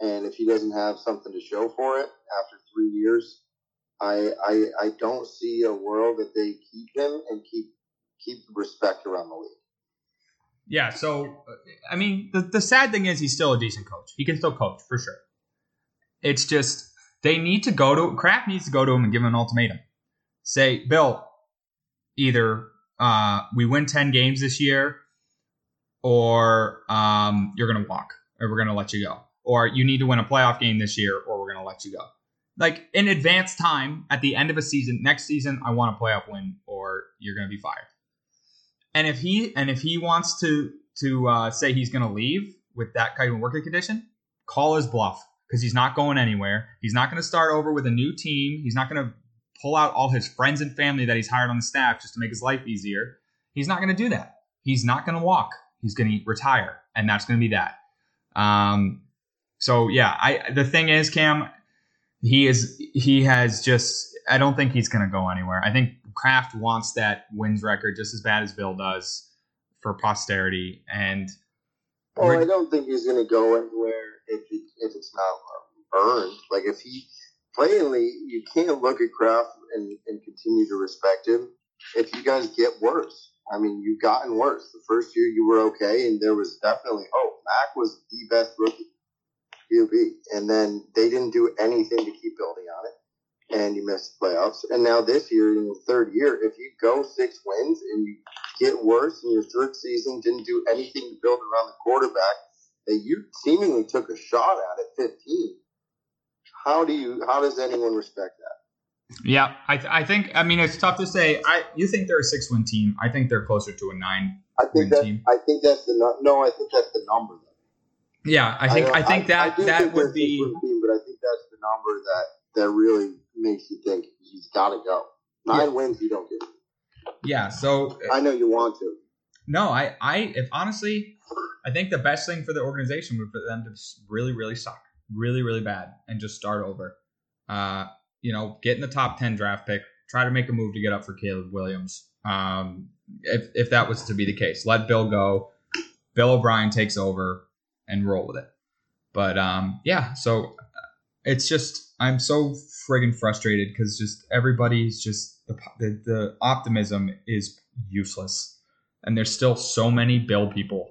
[SPEAKER 2] and if he doesn't have something to show for it after three years, I I, I don't see a world that they keep him and keep keep respect around the league.
[SPEAKER 1] Yeah, so I mean, the the sad thing is he's still a decent coach. He can still coach for sure. It's just they need to go to Kraft needs to go to him and give him an ultimatum say, Bill, either uh, we win 10 games this year or um, you're going to walk or we're going to let you go. Or you need to win a playoff game this year or we're going to let you go. Like in advance time at the end of a season, next season, I want a playoff win or you're going to be fired. And if he and if he wants to to uh, say he's going to leave with that kind of working condition, call his bluff because he's not going anywhere. He's not going to start over with a new team. He's not going to pull out all his friends and family that he's hired on the staff just to make his life easier. He's not going to do that. He's not going to walk. He's going to retire, and that's going to be that. Um, so yeah, I the thing is, Cam, he is he has just. I don't think he's going to go anywhere. I think Kraft wants that wins record just as bad as Bill does for posterity, and.
[SPEAKER 2] Well, I don't think he's going to go anywhere if it, if it's not earned. Like if he plainly, you can't look at Kraft and, and continue to respect him if you guys get worse. I mean, you've gotten worse. The first year you were okay, and there was definitely hope. Mac was the best rookie QB, and then they didn't do anything to keep building on it, and you missed the playoffs. And now this year, in the third year, if you go six wins and you get worse in your third season, didn't do anything to build around the quarterback that you seemingly took a shot at at 15, how do you how does anyone respect that?
[SPEAKER 1] Yeah, I, th- I think I mean it's tough to say. I you think they're a six win team? I think they're closer to a nine.
[SPEAKER 2] I think that team. I think that's the no. I think that's the number. Though.
[SPEAKER 1] Yeah, I think I, I think that I that would be.
[SPEAKER 2] Team, but I think that's the number that that really makes you think he's got to go. Nine yeah. wins, you don't get.
[SPEAKER 1] Yeah, so
[SPEAKER 2] I know you want to.
[SPEAKER 1] No, I I if honestly, I think the best thing for the organization would for them to really really suck really, really bad and just start over. Uh, you know, get in the top 10 draft pick, try to make a move to get up for Caleb Williams. Um, if, if that was to be the case, let Bill go. Bill O'Brien takes over and roll with it. But um, yeah, so it's just, I'm so friggin' frustrated because just everybody's just, the, the, the optimism is useless. And there's still so many Bill people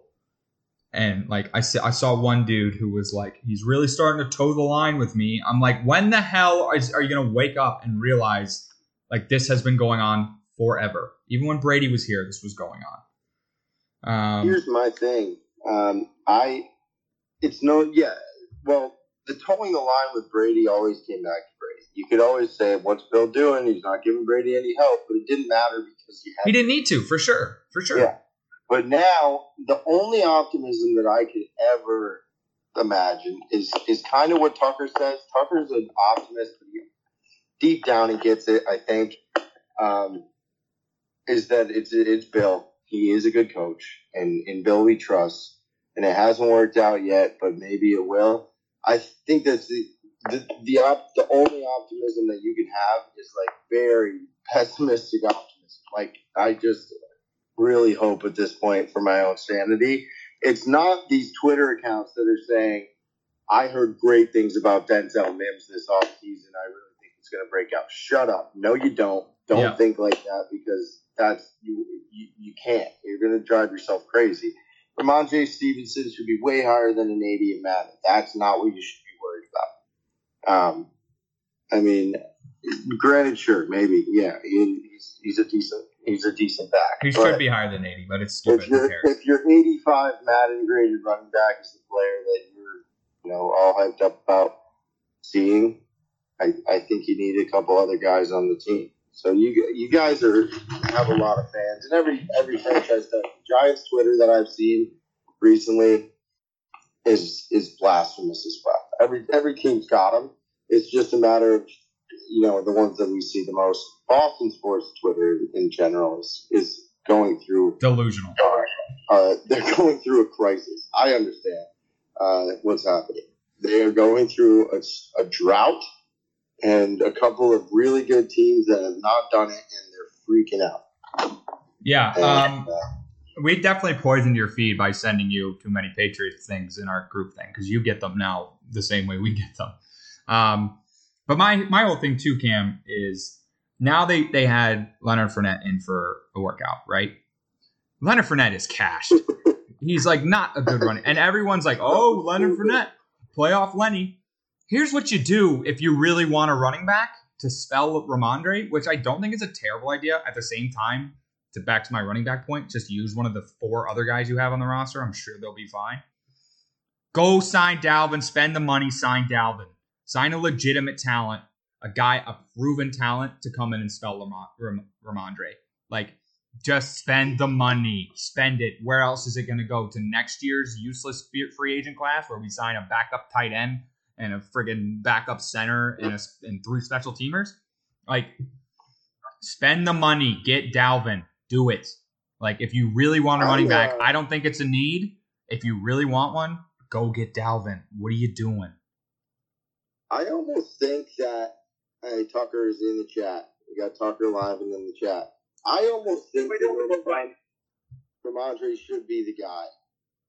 [SPEAKER 1] and like I, I saw one dude who was like, he's really starting to toe the line with me. I'm like, when the hell are, are you to wake up and realize like this has been going on forever? Even when Brady was here, this was going on.
[SPEAKER 2] Um, Here's my thing. Um, I, it's no, yeah. Well, the towing the line with Brady always came back to Brady. You could always say, "What's Bill doing? He's not giving Brady any help," but it didn't matter because he had.
[SPEAKER 1] He didn't need to, for sure, for sure.
[SPEAKER 2] Yeah. But now, the only optimism that I could ever imagine is is kind of what Tucker says. Tucker's an optimist, deep down he gets it. I think um, is that it's it's Bill. He is a good coach, and in Bill we trust. And it hasn't worked out yet, but maybe it will. I think that's the the the, op, the only optimism that you can have is like very pessimistic optimism. Like I just really hope at this point for my own sanity. It's not these Twitter accounts that are saying, I heard great things about Denzel Mims this offseason. I really think it's going to break out. Shut up. No, you don't. Don't
[SPEAKER 1] Yeah.
[SPEAKER 2] think like that because that's you, you, you can't. You're going to drive yourself crazy. Rhamondre Stevenson should be way higher than an 80 in Madden. That's not what you should be worried about. Um, I mean, granted, sure, maybe, yeah, he, he's, he's a decent, he's a decent back.
[SPEAKER 1] He should be higher than 80, but it's stupid.
[SPEAKER 2] if you're if you're 85 Madden graded running back is the player that you're you know all hyped up about seeing, I, I think you need a couple other guys on the team. So you you guys are have a lot of fans, and every every franchise does. Giants Twitter that I've seen recently is is blasphemous as well. Every every team's got them. It's just a matter of you know the ones that we see the most. Boston sports Twitter in general is is going through
[SPEAKER 1] Delusional.
[SPEAKER 2] uh, they're going through a crisis. I understand uh, what's happening. They are going through a, a drought and a couple of really good teams that have not done it, and they're freaking out.
[SPEAKER 1] Yeah.
[SPEAKER 2] And,
[SPEAKER 1] Um,
[SPEAKER 2] uh,
[SPEAKER 1] we definitely poisoned your feed by sending you too many Patriots things in our group thing because you get them now the same way we get them. Um, but my my whole thing too, Cam, is now they they had Leonard Fournette in for a workout, right? Leonard Fournette is cashed. He's like not a good runner, and everyone's like, "Oh, Leonard Fournette, playoff Lenny." Here's what you do if you really want a running back to spell Rhamondre, which I don't think is a terrible idea. At the same time, to back to my running back point, just use one of the four other guys you have on the roster. I'm sure they'll be fine. Go sign Dalvin, spend the money, sign Dalvin. Sign a legitimate talent, a guy, a proven talent to come in and spell Rhamondre. Like, just spend the money, spend it. Where else is it going to go? To next year's useless free agent class where we sign a backup tight end and a friggin' backup center and, a, and three special teamers? Like, spend the money, get Dalvin, do it. Like, if you really want a
[SPEAKER 2] I,
[SPEAKER 1] running back,
[SPEAKER 2] uh,
[SPEAKER 1] I don't think it's a need. If you really want one, go get Dalvin. What are you doing?
[SPEAKER 2] I almost think that hey, Tucker is in the chat. We got Tucker live and in the chat. I almost think that Rhamondre should be the guy.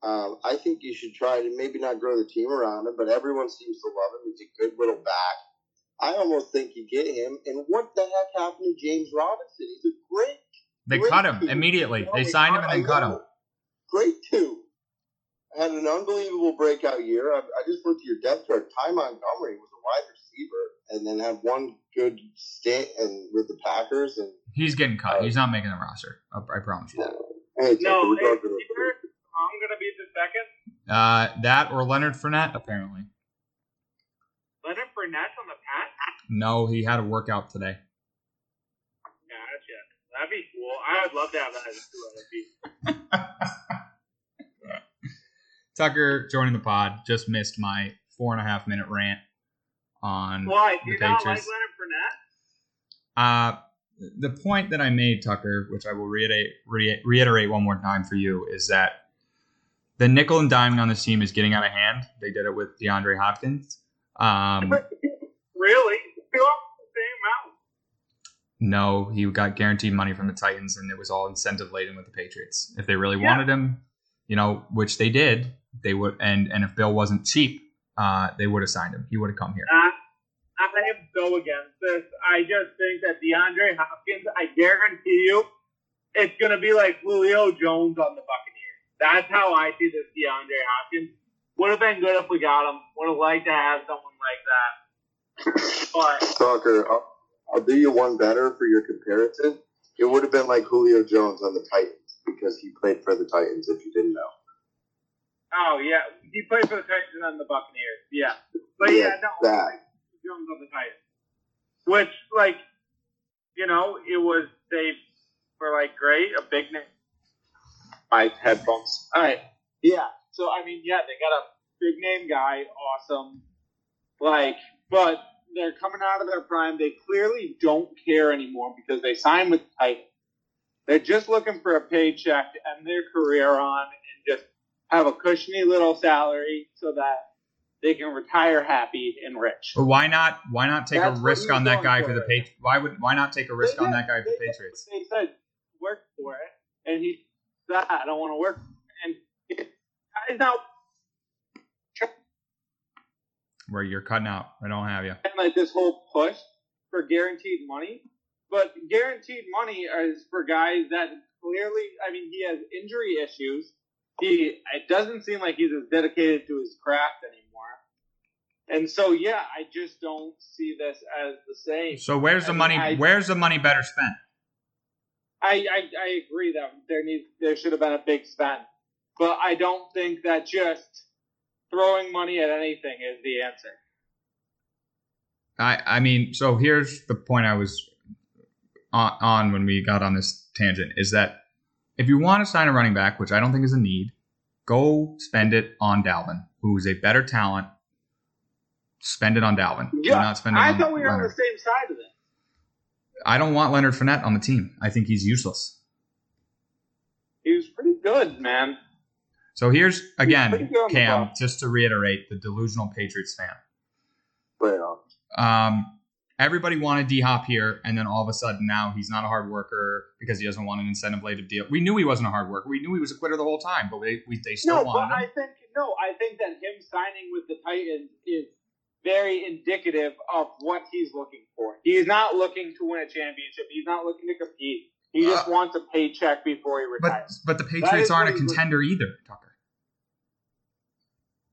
[SPEAKER 2] Um, I think you should try to maybe not grow the team around him, but everyone seems to love him. He's a good little back. I almost think you get him. And what the heck happened to James Robinson? He's a great.
[SPEAKER 1] They
[SPEAKER 2] great
[SPEAKER 1] cut him
[SPEAKER 2] two.
[SPEAKER 1] immediately.
[SPEAKER 2] Oh,
[SPEAKER 1] They signed him and
[SPEAKER 2] I
[SPEAKER 1] then cut him.
[SPEAKER 2] Great two. Had an unbelievable breakout year. I, I just looked at your depth chart. Ty Montgomery was a wide receiver, and then had one good stint and with the Packers. And
[SPEAKER 1] He's getting cut. He's not making the roster. I, I promise you that.
[SPEAKER 2] hey, Tucker,
[SPEAKER 3] No,
[SPEAKER 2] we're
[SPEAKER 3] hey,
[SPEAKER 2] talking about-
[SPEAKER 3] Peter, I'm gonna be the second.
[SPEAKER 1] Uh, that or Leonard Fournette, apparently.
[SPEAKER 3] Leonard Fournette on the pass.
[SPEAKER 1] No, he had a workout today.
[SPEAKER 3] Gotcha. That'd be cool. I would love to have that as a two other.
[SPEAKER 1] Tucker joining the pod just missed my four and a half minute rant on
[SPEAKER 3] Why? Do you not like Leonard Fournette?
[SPEAKER 1] Uh, the point that I made, Tucker, which I will reiterate, reiterate one more time for you, is that the nickel and diming on this team is getting out of hand. They did it with DeAndre Hopkins. Um,
[SPEAKER 3] Really? Two off the same amount.
[SPEAKER 1] no, he got guaranteed money from the Titans, and it was all incentive laden with the Patriots. If they really
[SPEAKER 3] Yeah.
[SPEAKER 1] wanted him, you know, which they did, they would. And and if Bill wasn't cheap, uh, they would have signed him. He would have come here.
[SPEAKER 3] Uh, I am so against this. I just think that DeAndre Hopkins, I guarantee you, it's going to be like Julio Jones on the Buccaneers. That's how I see this DeAndre Hopkins. Would have been good if we got him. Would have liked to have someone like that. But
[SPEAKER 2] Tucker, I'll, I'll do you one better for your comparison. It would have been like Julio Jones on the Titans because he played for the Titans. If you didn't know,
[SPEAKER 4] Oh yeah, he played for the Titans and the Buccaneers. Yeah, but yeah,
[SPEAKER 2] Yeah,
[SPEAKER 4] no,
[SPEAKER 2] that.
[SPEAKER 4] Jones on the Titans, which like, you know, it was they were like great, a big name. My headphones. All right. Yeah. So I mean, yeah, they got a big name guy, awesome. Like, but they're coming out of their prime. They clearly don't care anymore because they signed with the Titans. They're just looking for a paycheck to end their career on and just have a cushiony little salary so that they can retire happy and rich.
[SPEAKER 1] But why not? Why not take
[SPEAKER 4] That's
[SPEAKER 1] a risk on that guy
[SPEAKER 4] for
[SPEAKER 1] for the Patriots? Why would? Why not take a risk
[SPEAKER 4] They
[SPEAKER 1] on
[SPEAKER 4] did.
[SPEAKER 1] that guy for the Patriots?
[SPEAKER 4] They said work for it, and he said, "I don't want to work." And he's now
[SPEAKER 1] Where you're cutting out. I don't have you.
[SPEAKER 4] And like this whole push for guaranteed money, but guaranteed money is for guys that clearly, I mean, he has injury issues. He it doesn't seem like he's as dedicated to his craft anymore. And so, yeah, I just don't see this as the same.
[SPEAKER 1] So where's the
[SPEAKER 4] I mean,
[SPEAKER 1] money?
[SPEAKER 4] I-
[SPEAKER 1] Where's the money better spent?
[SPEAKER 4] I, I I agree that there needs there should have been a big spend, but I don't think that just throwing money at anything is the answer.
[SPEAKER 1] I I mean, so here's the point I was on, on when we got on this tangent is that if you want to sign a running back, which I don't think is a need, go spend it on Dalvin, who is a better talent. Spend it on Dalvin.
[SPEAKER 4] Yeah,
[SPEAKER 1] not spend it
[SPEAKER 4] I
[SPEAKER 1] on
[SPEAKER 4] thought we were on the same side.
[SPEAKER 1] I don't want Leonard Fournette on the team. I think he's useless.
[SPEAKER 4] He was pretty good, man.
[SPEAKER 1] So here's again, Cam, just to reiterate, the delusional Patriots fan. Um, everybody wanted D Hop here, and then all of a sudden now he's not a hard worker because he doesn't want an incentive laden deal. We knew he wasn't a hard worker. We knew he was a quitter the whole time, but we, we they still
[SPEAKER 4] No, but
[SPEAKER 1] him.
[SPEAKER 4] I think no, I think that him signing with the Titans is very indicative of what he's looking for. He's not looking to win a championship. He's not looking to compete. He just
[SPEAKER 1] Uh,
[SPEAKER 4] wants a paycheck before he retires.
[SPEAKER 1] but the Patriots aren't a contender either, Tucker.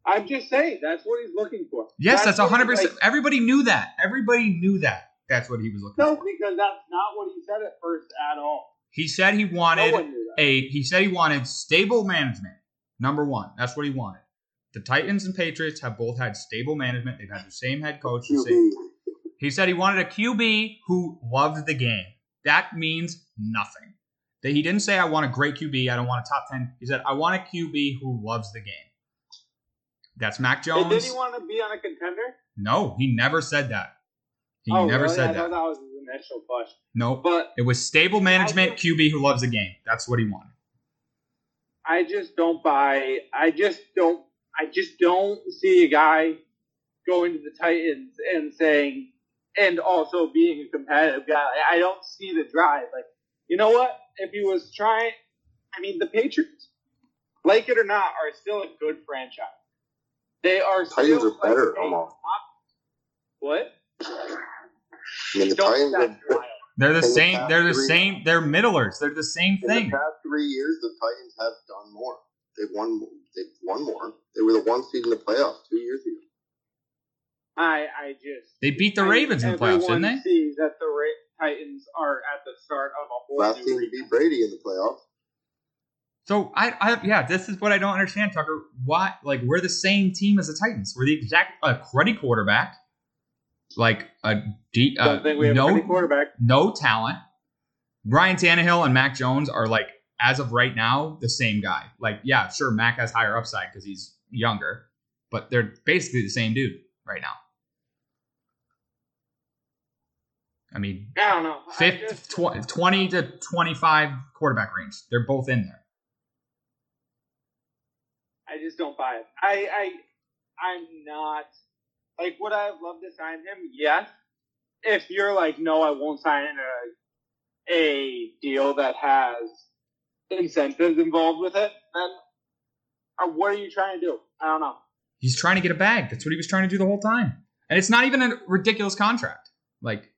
[SPEAKER 4] I'm just saying that's what he's looking for.
[SPEAKER 1] Yes, that's hundred percent.
[SPEAKER 4] like,
[SPEAKER 1] Everybody knew that. Everybody knew that. That's what he was looking
[SPEAKER 4] No,
[SPEAKER 1] for.
[SPEAKER 4] No, because that's not what he said at first at all.
[SPEAKER 1] He said he wanted
[SPEAKER 4] that.
[SPEAKER 1] a he said he wanted stable management. Number one, that's what he wanted. The Titans and Patriots have both had stable management. They've had the same head coach. the same- He said he wanted a QB who loved the game. That means nothing. That he didn't say I want a great QB. I don't want a top ten. He said I want a QB who loves the game. That's Mac Jones.
[SPEAKER 4] did he want to be on a contender?
[SPEAKER 1] no, he never said that. He
[SPEAKER 4] oh,
[SPEAKER 1] never
[SPEAKER 4] really?
[SPEAKER 1] said
[SPEAKER 4] I
[SPEAKER 1] that.
[SPEAKER 4] that was his initial push.
[SPEAKER 1] No,
[SPEAKER 4] But
[SPEAKER 1] it was stable management
[SPEAKER 4] I
[SPEAKER 1] QB who loves the game. That's what he wanted.
[SPEAKER 4] I just don't buy. I just don't. I just don't see a guy going to the Titans and saying, and also being a competitive guy. I don't see the drive. Like, you know what? If he was trying, I mean, the Patriots, like it or not, are still a good franchise. They are.
[SPEAKER 2] Titans
[SPEAKER 4] still
[SPEAKER 2] are better,
[SPEAKER 4] like a
[SPEAKER 2] almost.
[SPEAKER 4] top- What?
[SPEAKER 2] I mean, the
[SPEAKER 4] Don't
[SPEAKER 2] Titans
[SPEAKER 4] that's
[SPEAKER 2] have.
[SPEAKER 1] They're the
[SPEAKER 2] In
[SPEAKER 1] same.
[SPEAKER 2] past
[SPEAKER 1] They're the
[SPEAKER 2] three-
[SPEAKER 1] same. They're middlers. They're the same
[SPEAKER 2] in
[SPEAKER 1] thing.
[SPEAKER 2] the past three years, the Titans have done more. They've won. They've won more. They were the one seed in the playoffs two years ago.
[SPEAKER 4] I I just
[SPEAKER 1] They beat the
[SPEAKER 4] I-
[SPEAKER 1] Ravens in the playoffs,
[SPEAKER 4] everyone
[SPEAKER 1] didn't they?
[SPEAKER 4] Sees that the Ra- Titans are at the start of a whole
[SPEAKER 2] Last
[SPEAKER 4] new
[SPEAKER 2] team to beat Brady in the playoffs.
[SPEAKER 1] So I, I, yeah, this is what I don't understand, Tucker. Why, like, we're the same team as the Titans. We're the exact a cruddy quarterback, like a deep, uh,
[SPEAKER 4] think we have
[SPEAKER 1] no,
[SPEAKER 4] a quarterback.
[SPEAKER 1] no talent. Ryan Tannehill and Mac Jones are like, as of right now, the same guy. Like, yeah, sure, Mac has higher upside because he's younger, but they're basically the same dude right now. I mean,
[SPEAKER 4] I don't know.
[SPEAKER 1] Fifth, tw- 20 to 25 quarterback range. They're both in there.
[SPEAKER 4] I just don't buy it. I, I, I'm not like. Would I have loved to sign him? Yes. If you're like, no, I won't sign a a deal that has incentives involved with it, then uh, what are you trying to do? I don't know.
[SPEAKER 1] He's trying to get a bag. That's what he was trying to do the whole time. And it's not even a ridiculous contract. Like,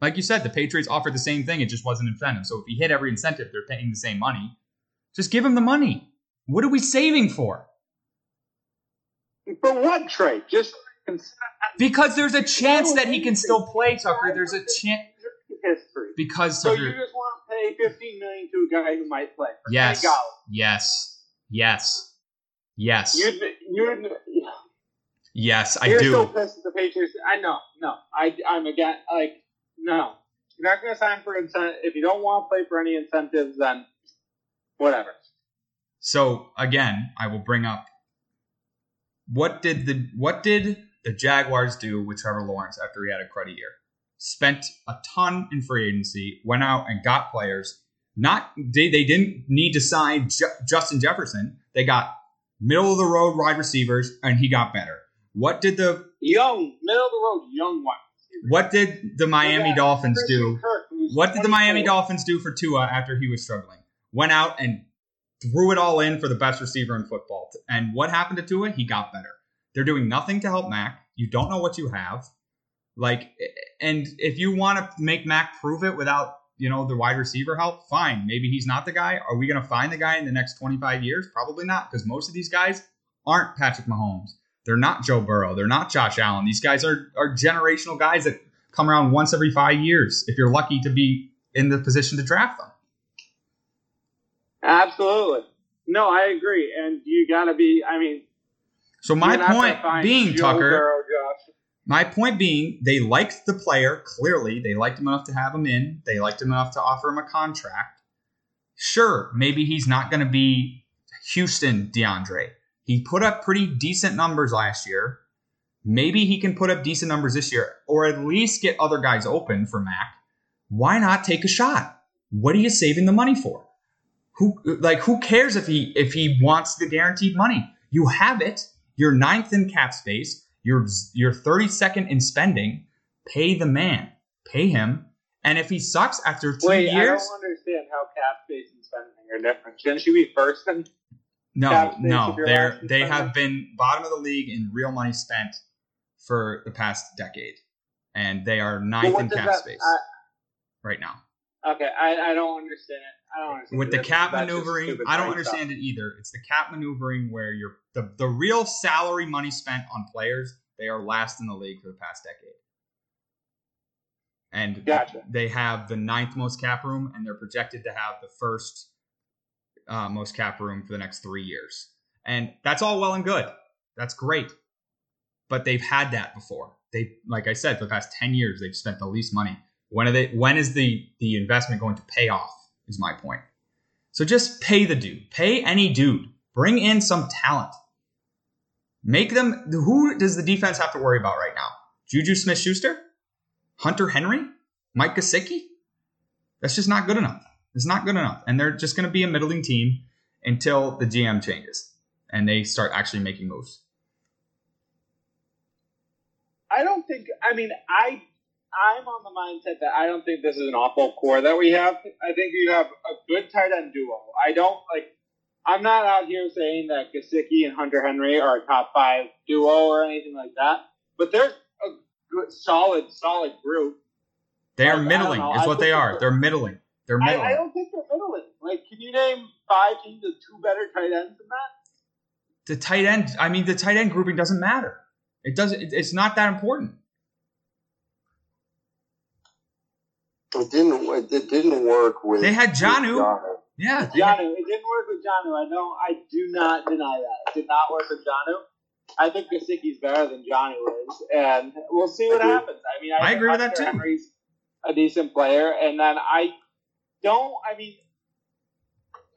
[SPEAKER 1] like you said, the Patriots offered the same thing. It just wasn't incentive. So if he hit every incentive, they're paying the same money. Just give him the money. What are we saving for?
[SPEAKER 4] For what trade? Just
[SPEAKER 1] Because there's a chance that he can still play, Tucker. There's a chance
[SPEAKER 4] history.
[SPEAKER 1] because
[SPEAKER 4] So
[SPEAKER 1] Tucker.
[SPEAKER 4] you just want pay fifteen million to a guy who might play?
[SPEAKER 1] Yes. Yes. Yes. Yes.
[SPEAKER 4] You'd, you'd,
[SPEAKER 1] Yes, I
[SPEAKER 4] you're
[SPEAKER 1] do.
[SPEAKER 4] so pissed at the Patriots. I know, no, I, I'm again, like, no. You're not going to sign for incentive. If you don't want to play for any incentives, then whatever.
[SPEAKER 1] So again, I will bring up what did the what did the Jaguars do with Trevor Lawrence after he had a cruddy year? Spent a ton in free agency, went out and got players. Not they, they didn't need to sign Ju- Justin Jefferson. They got middle of the road wide receivers, and he got better. What did the
[SPEAKER 4] Young, middle of the road, young one.
[SPEAKER 1] what did the Miami
[SPEAKER 4] Yeah,
[SPEAKER 1] Dolphins
[SPEAKER 4] Christian
[SPEAKER 1] do?
[SPEAKER 4] Kirk,
[SPEAKER 1] What did the Miami Dolphins do for Tua after he was struggling? Went out and threw it all in for the best receiver in football. And what happened to Tua? He got better. They're doing nothing to help Mac. You don't know what you have. Like, and if you want to make Mac prove it without, you know, the wide receiver help, fine. Maybe he's not the guy. Are we going to find the guy in the next 25 years? Probably not, because most of these guys aren't Patrick Mahomes. They're not Joe Burrow. They're not Josh Allen. These guys are, are generational guys that come around once every five years if you're lucky to be in the position to draft them.
[SPEAKER 4] Absolutely. No, I agree. And you got to be, I mean,
[SPEAKER 1] So my
[SPEAKER 4] you're not gonna
[SPEAKER 1] point being,
[SPEAKER 4] Joe
[SPEAKER 1] Tucker,
[SPEAKER 4] Burrow.
[SPEAKER 1] My point being, they liked the player. Clearly, they liked him enough to have him in. They liked him enough to offer him a contract. Sure, maybe he's not going to be Houston DeAndre. He put up pretty decent numbers last year. Maybe he can put up decent numbers this year, or at least get other guys open for Mac. Why not take a shot? What are you saving the money for? Who like who cares if he if he wants the guaranteed money? You have it. You're ninth in cap space. You're you're 32nd in spending. Pay the man. Pay him. And if he sucks after two
[SPEAKER 4] Wait, I
[SPEAKER 1] years,
[SPEAKER 4] don't understand how cap space and spending are different. Shouldn't you be first in
[SPEAKER 1] no, no, they're they
[SPEAKER 4] spending?
[SPEAKER 1] have been bottom of the league in real money spent for the past decade, and they are ninth in cap space
[SPEAKER 4] I-
[SPEAKER 1] right now.
[SPEAKER 4] Okay, I, I don't understand it. I don't understand it.
[SPEAKER 1] with the cap
[SPEAKER 4] That's
[SPEAKER 1] maneuvering, I don't understand it either. It's the cap maneuvering where you're the, the real salary money spent on players, they are last in the league for the past decade. And
[SPEAKER 4] Gotcha.
[SPEAKER 1] they have the ninth most cap room, and they're projected to have the first uh, most cap room for the next three years. And that's all well and good. That's great. But they've had that before. They, like I said, for the past ten years, they've spent the least money. When are they? When is the the investment going to pay off? Is my point. So just pay the dude. Pay any dude. Bring in some talent. Make them. Who does the defense have to worry about right now? Juju Smith Schuster? Hunter Henry? Mike Gesicki? That's just not good enough. It's not good enough. And they're just going to be a middling team until the GM changes and they start actually making moves.
[SPEAKER 4] I don't think. I mean, I I'm on the mindset that I don't think this is an awful core that we have. I think you have a good tight end duo. I don't like. I'm not out here saying that Gesicki and Hunter Henry are a top five duo or anything like that, but they're a good, solid, solid group.
[SPEAKER 1] They are
[SPEAKER 4] I don't
[SPEAKER 1] middling,
[SPEAKER 4] know.
[SPEAKER 1] is
[SPEAKER 4] I
[SPEAKER 1] what they are.
[SPEAKER 4] they're-
[SPEAKER 1] They're middling. They're
[SPEAKER 4] I,
[SPEAKER 1] middling.
[SPEAKER 4] I don't think they're middling. Like, can you name five teams with two better tight ends than that?
[SPEAKER 1] the tight end, I mean, the tight end grouping doesn't matter. It doesn't. it- It's not that important.
[SPEAKER 2] It didn't. It didn't work with.
[SPEAKER 1] They had
[SPEAKER 2] Janu.
[SPEAKER 1] Jonnu.
[SPEAKER 2] Jonnu.
[SPEAKER 1] Yeah.
[SPEAKER 4] Jonnu, it didn't work with Jonnu. I don't. I do not deny that. It did not work with Jonnu. I think Gesicki's better than Jonnu is, and we'll see what happens. I mean, I,
[SPEAKER 1] I agree with that, too.
[SPEAKER 4] Henry's a decent player, and then I don't. I mean,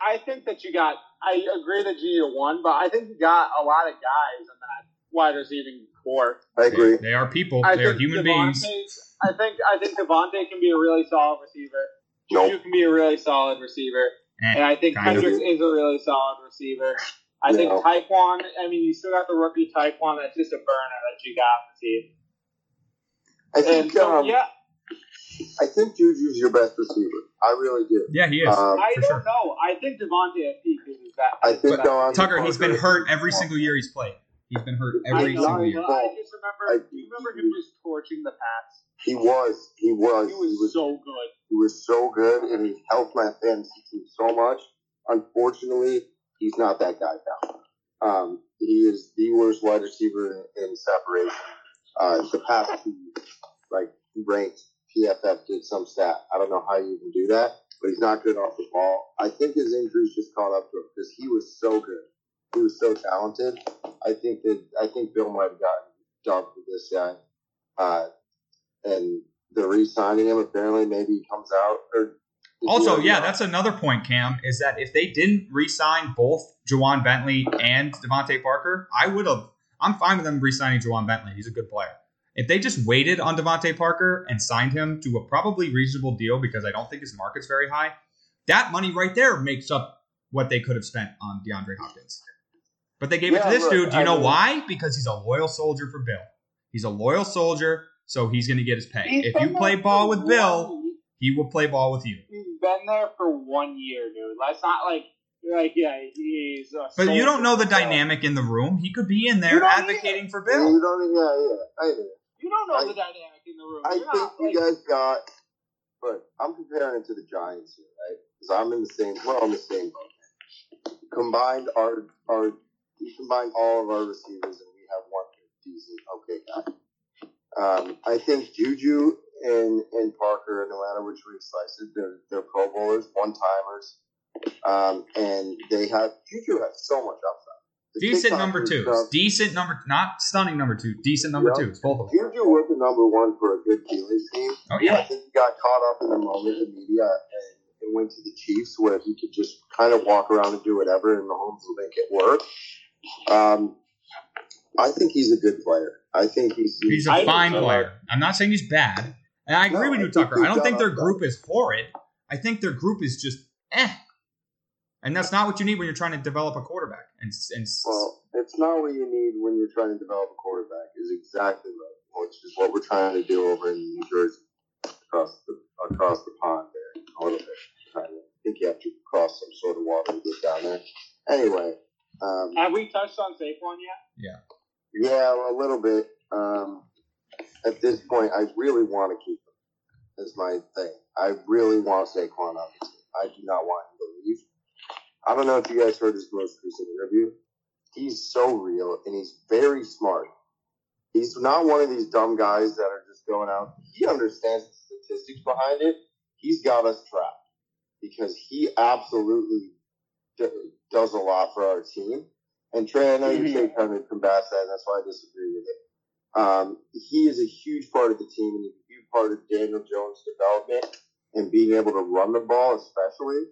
[SPEAKER 4] I think that you got. I agree that you need a one, but I think you got a lot of guys in that wide receiving core.
[SPEAKER 2] I agree.
[SPEAKER 1] They, they are people.
[SPEAKER 4] I
[SPEAKER 1] they are human
[SPEAKER 4] DeVante-
[SPEAKER 1] beings.
[SPEAKER 4] I think I think DeVante can be a really solid receiver. Juju
[SPEAKER 2] Nope.
[SPEAKER 4] can be a really solid receiver.
[SPEAKER 1] Eh,
[SPEAKER 4] And I think
[SPEAKER 1] kind of.
[SPEAKER 4] Kendricks is a really solid receiver. I think
[SPEAKER 2] No.
[SPEAKER 4] Tyquan, I mean, you still got the rookie Tyquan that's just a burner that you got on the team.
[SPEAKER 2] I
[SPEAKER 4] And
[SPEAKER 2] think.
[SPEAKER 4] so,
[SPEAKER 2] um,
[SPEAKER 4] yeah,
[SPEAKER 2] I think Juju's your best receiver. I really do.
[SPEAKER 1] Yeah, he is.
[SPEAKER 2] Um,
[SPEAKER 4] I don't
[SPEAKER 1] sure.
[SPEAKER 4] know. I think DeVante at peak is that.
[SPEAKER 2] I think
[SPEAKER 4] that-
[SPEAKER 2] DeVante
[SPEAKER 1] Tucker, he's been hurt every single year he's played. He's been hurt every
[SPEAKER 4] know,
[SPEAKER 1] single year.
[SPEAKER 4] I just remember.
[SPEAKER 2] I-
[SPEAKER 4] do you remember him just torching the Pats?
[SPEAKER 2] He was. He was.
[SPEAKER 4] He was so good.
[SPEAKER 2] He was so good, and he helped my fantasy team so much. Unfortunately, he's not that guy now. Um, he is the worst wide receiver in, in separation. Uh, the past two, like ranked PFF did some stat. I don't know how you can do that, but he's not good off the ball. I think his injuries just caught up to him because he was so good. He was so talented. I think that I think Bill might have gotten dumped with this guy, uh, and they're re-signing him. Apparently, maybe he comes out. Or
[SPEAKER 1] Also, yeah, that's another point, Cam, is that if they didn't re-sign both Ja'Whaun Bentley and DeVante Parker, I would have. I'm fine with them re-signing Ja'Whaun Bentley. He's a good player. If they just waited on DeVante Parker and signed him to a probably reasonable deal because I don't think his market's very high, that money right there makes up what they could have spent on DeAndre Hopkins. But they gave it to this
[SPEAKER 2] look,
[SPEAKER 1] dude. Do you
[SPEAKER 2] I
[SPEAKER 1] know
[SPEAKER 2] mean-
[SPEAKER 1] why? Because he's a loyal soldier for Bill. He's a loyal soldier, so he's going to get his pay.
[SPEAKER 4] He's
[SPEAKER 1] If you play ball
[SPEAKER 4] for
[SPEAKER 1] with Bill,
[SPEAKER 4] one-
[SPEAKER 1] he will play ball with you.
[SPEAKER 4] He's been there for one year, dude. Let's not like like yeah, he's. A
[SPEAKER 1] But you don't know the
[SPEAKER 4] soldier for Bill.
[SPEAKER 1] dynamic in the room. He could be in there
[SPEAKER 4] don't
[SPEAKER 1] advocating for
[SPEAKER 2] You
[SPEAKER 1] Bill.
[SPEAKER 2] don't, yeah, yeah. I know.
[SPEAKER 4] You don't know
[SPEAKER 2] I-
[SPEAKER 4] the dynamic in the room.
[SPEAKER 2] I
[SPEAKER 4] You're
[SPEAKER 2] think
[SPEAKER 4] not,
[SPEAKER 2] you
[SPEAKER 4] like,
[SPEAKER 2] guys got. But I'm comparing it to the Giants here, right? Because I'm in the same. We're on the same boat. Combined our our we combine all of our receivers, and we have one decent okay guy. Um, I think Juju and and Parker, no matter which way you slice it, they're they're Pro Bowlers, one timers, um, and they have Juju has so much upside. The
[SPEAKER 1] Decent number
[SPEAKER 2] two,
[SPEAKER 1] Decent number, not stunning number two. Decent number
[SPEAKER 2] Yeah.
[SPEAKER 1] twos. Both of them.
[SPEAKER 2] Juju was the number one for a good Steelers team.
[SPEAKER 1] Oh
[SPEAKER 2] I
[SPEAKER 1] yeah.
[SPEAKER 2] think he got caught up in the moment in the media and it went to the Chiefs where he could just kind of walk around and do whatever and Mahomes will make it work. Um, I think he's a good player. I think he's
[SPEAKER 1] He's a
[SPEAKER 4] I
[SPEAKER 1] fine player. I'm not saying he's bad. And I agree
[SPEAKER 2] No,
[SPEAKER 1] with you, Tucker. I don't think their group is horrid. I think their group is just eh. And that's not what you need when you're trying to develop a quarterback. And and
[SPEAKER 2] well, it's not what you need when you're trying to develop a quarterback. Is exactly right, which is what we're trying to do over in New Jersey, across the across the pond there a little bit. I think you have to cross some sort of water to get down there. Anyway, um,
[SPEAKER 4] have we touched on Saquon yet?
[SPEAKER 2] Yeah, Yeah, a little bit. Um, at this point, I really want to keep him. Is my thing. I really want Saquon on the team. I do not want him to leave. I don't know if you guys heard his most recent interview. He's so real and he's very smart. He's not one of these dumb guys that are just going out. He understands the statistics behind it. He's got us trapped because he absolutely d- does a lot for our team. And Trey, I know you
[SPEAKER 4] Mhm.
[SPEAKER 2] say kind of combats that, and that's why I disagree with it. Um, he is a huge part of the team, and he's a huge part of Daniel Jones' development and being able to run the ball, especially.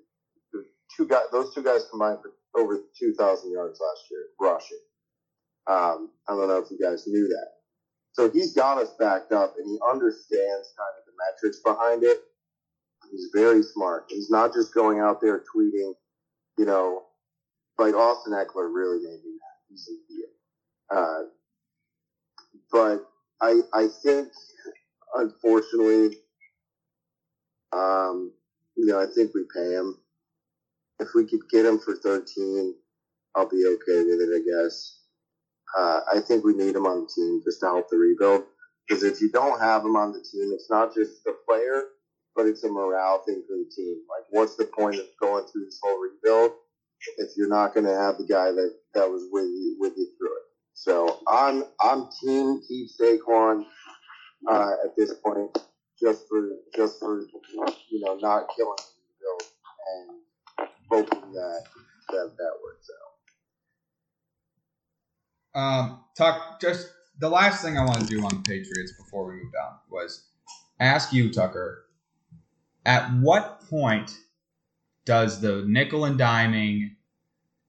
[SPEAKER 2] The two guys, those two guys combined for over 2,000 yards last year rushing. Um, I don't know if you guys knew that. So he's got us backed up, and he understands kind of the metrics behind it. He's very smart. He's not just going out there tweeting, you know, like Austin Ekeler really made me mad. He's idiot. Uh, but I I think unfortunately, um, you know, I think we pay him. If we could get him for thirteen, I'll be okay with it. I guess. Uh, I think we need him on the team just to help the rebuild. Because if you don't have him on the team, it's not just the player, but it's a morale thing for the team. Like, what's the point of going through this whole rebuild if you're not going to have the guy that, that was with you with you through it? So I'm I'm team keep Saquon uh, at this point, just for just for you know not killing the rebuild and hoping that that that works out.
[SPEAKER 1] Um, Tuck, just the last thing I want to do on Patriots before we move on was ask you, Tucker, at what point does the nickel and diming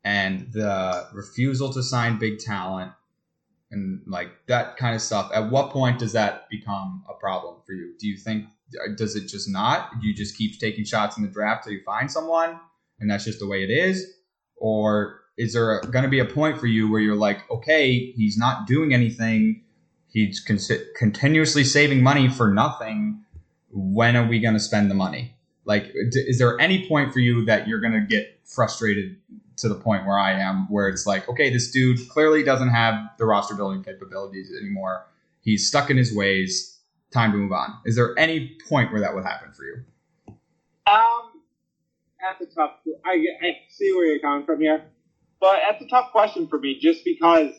[SPEAKER 1] and the refusal to sign big talent and like that kind of stuff, at what point does that become a problem for you? Do you think, does it just not? You just keep taking shots in the draft till you find someone and that's just the way it is? Or is there going to be a point for you where you're like, okay, he's not doing anything, he's con- continuously saving money for nothing. When are we going to spend the money? Like, d- is there any point for you that you're going to get frustrated to the point where I am, where it's like, okay, this dude clearly doesn't have the roster building capabilities anymore. He's stuck in his ways. Time to move on. Is there any point where that would happen for you?
[SPEAKER 4] Um, that's a tough. I, I see where you're coming from here, but that's a tough question for me, just because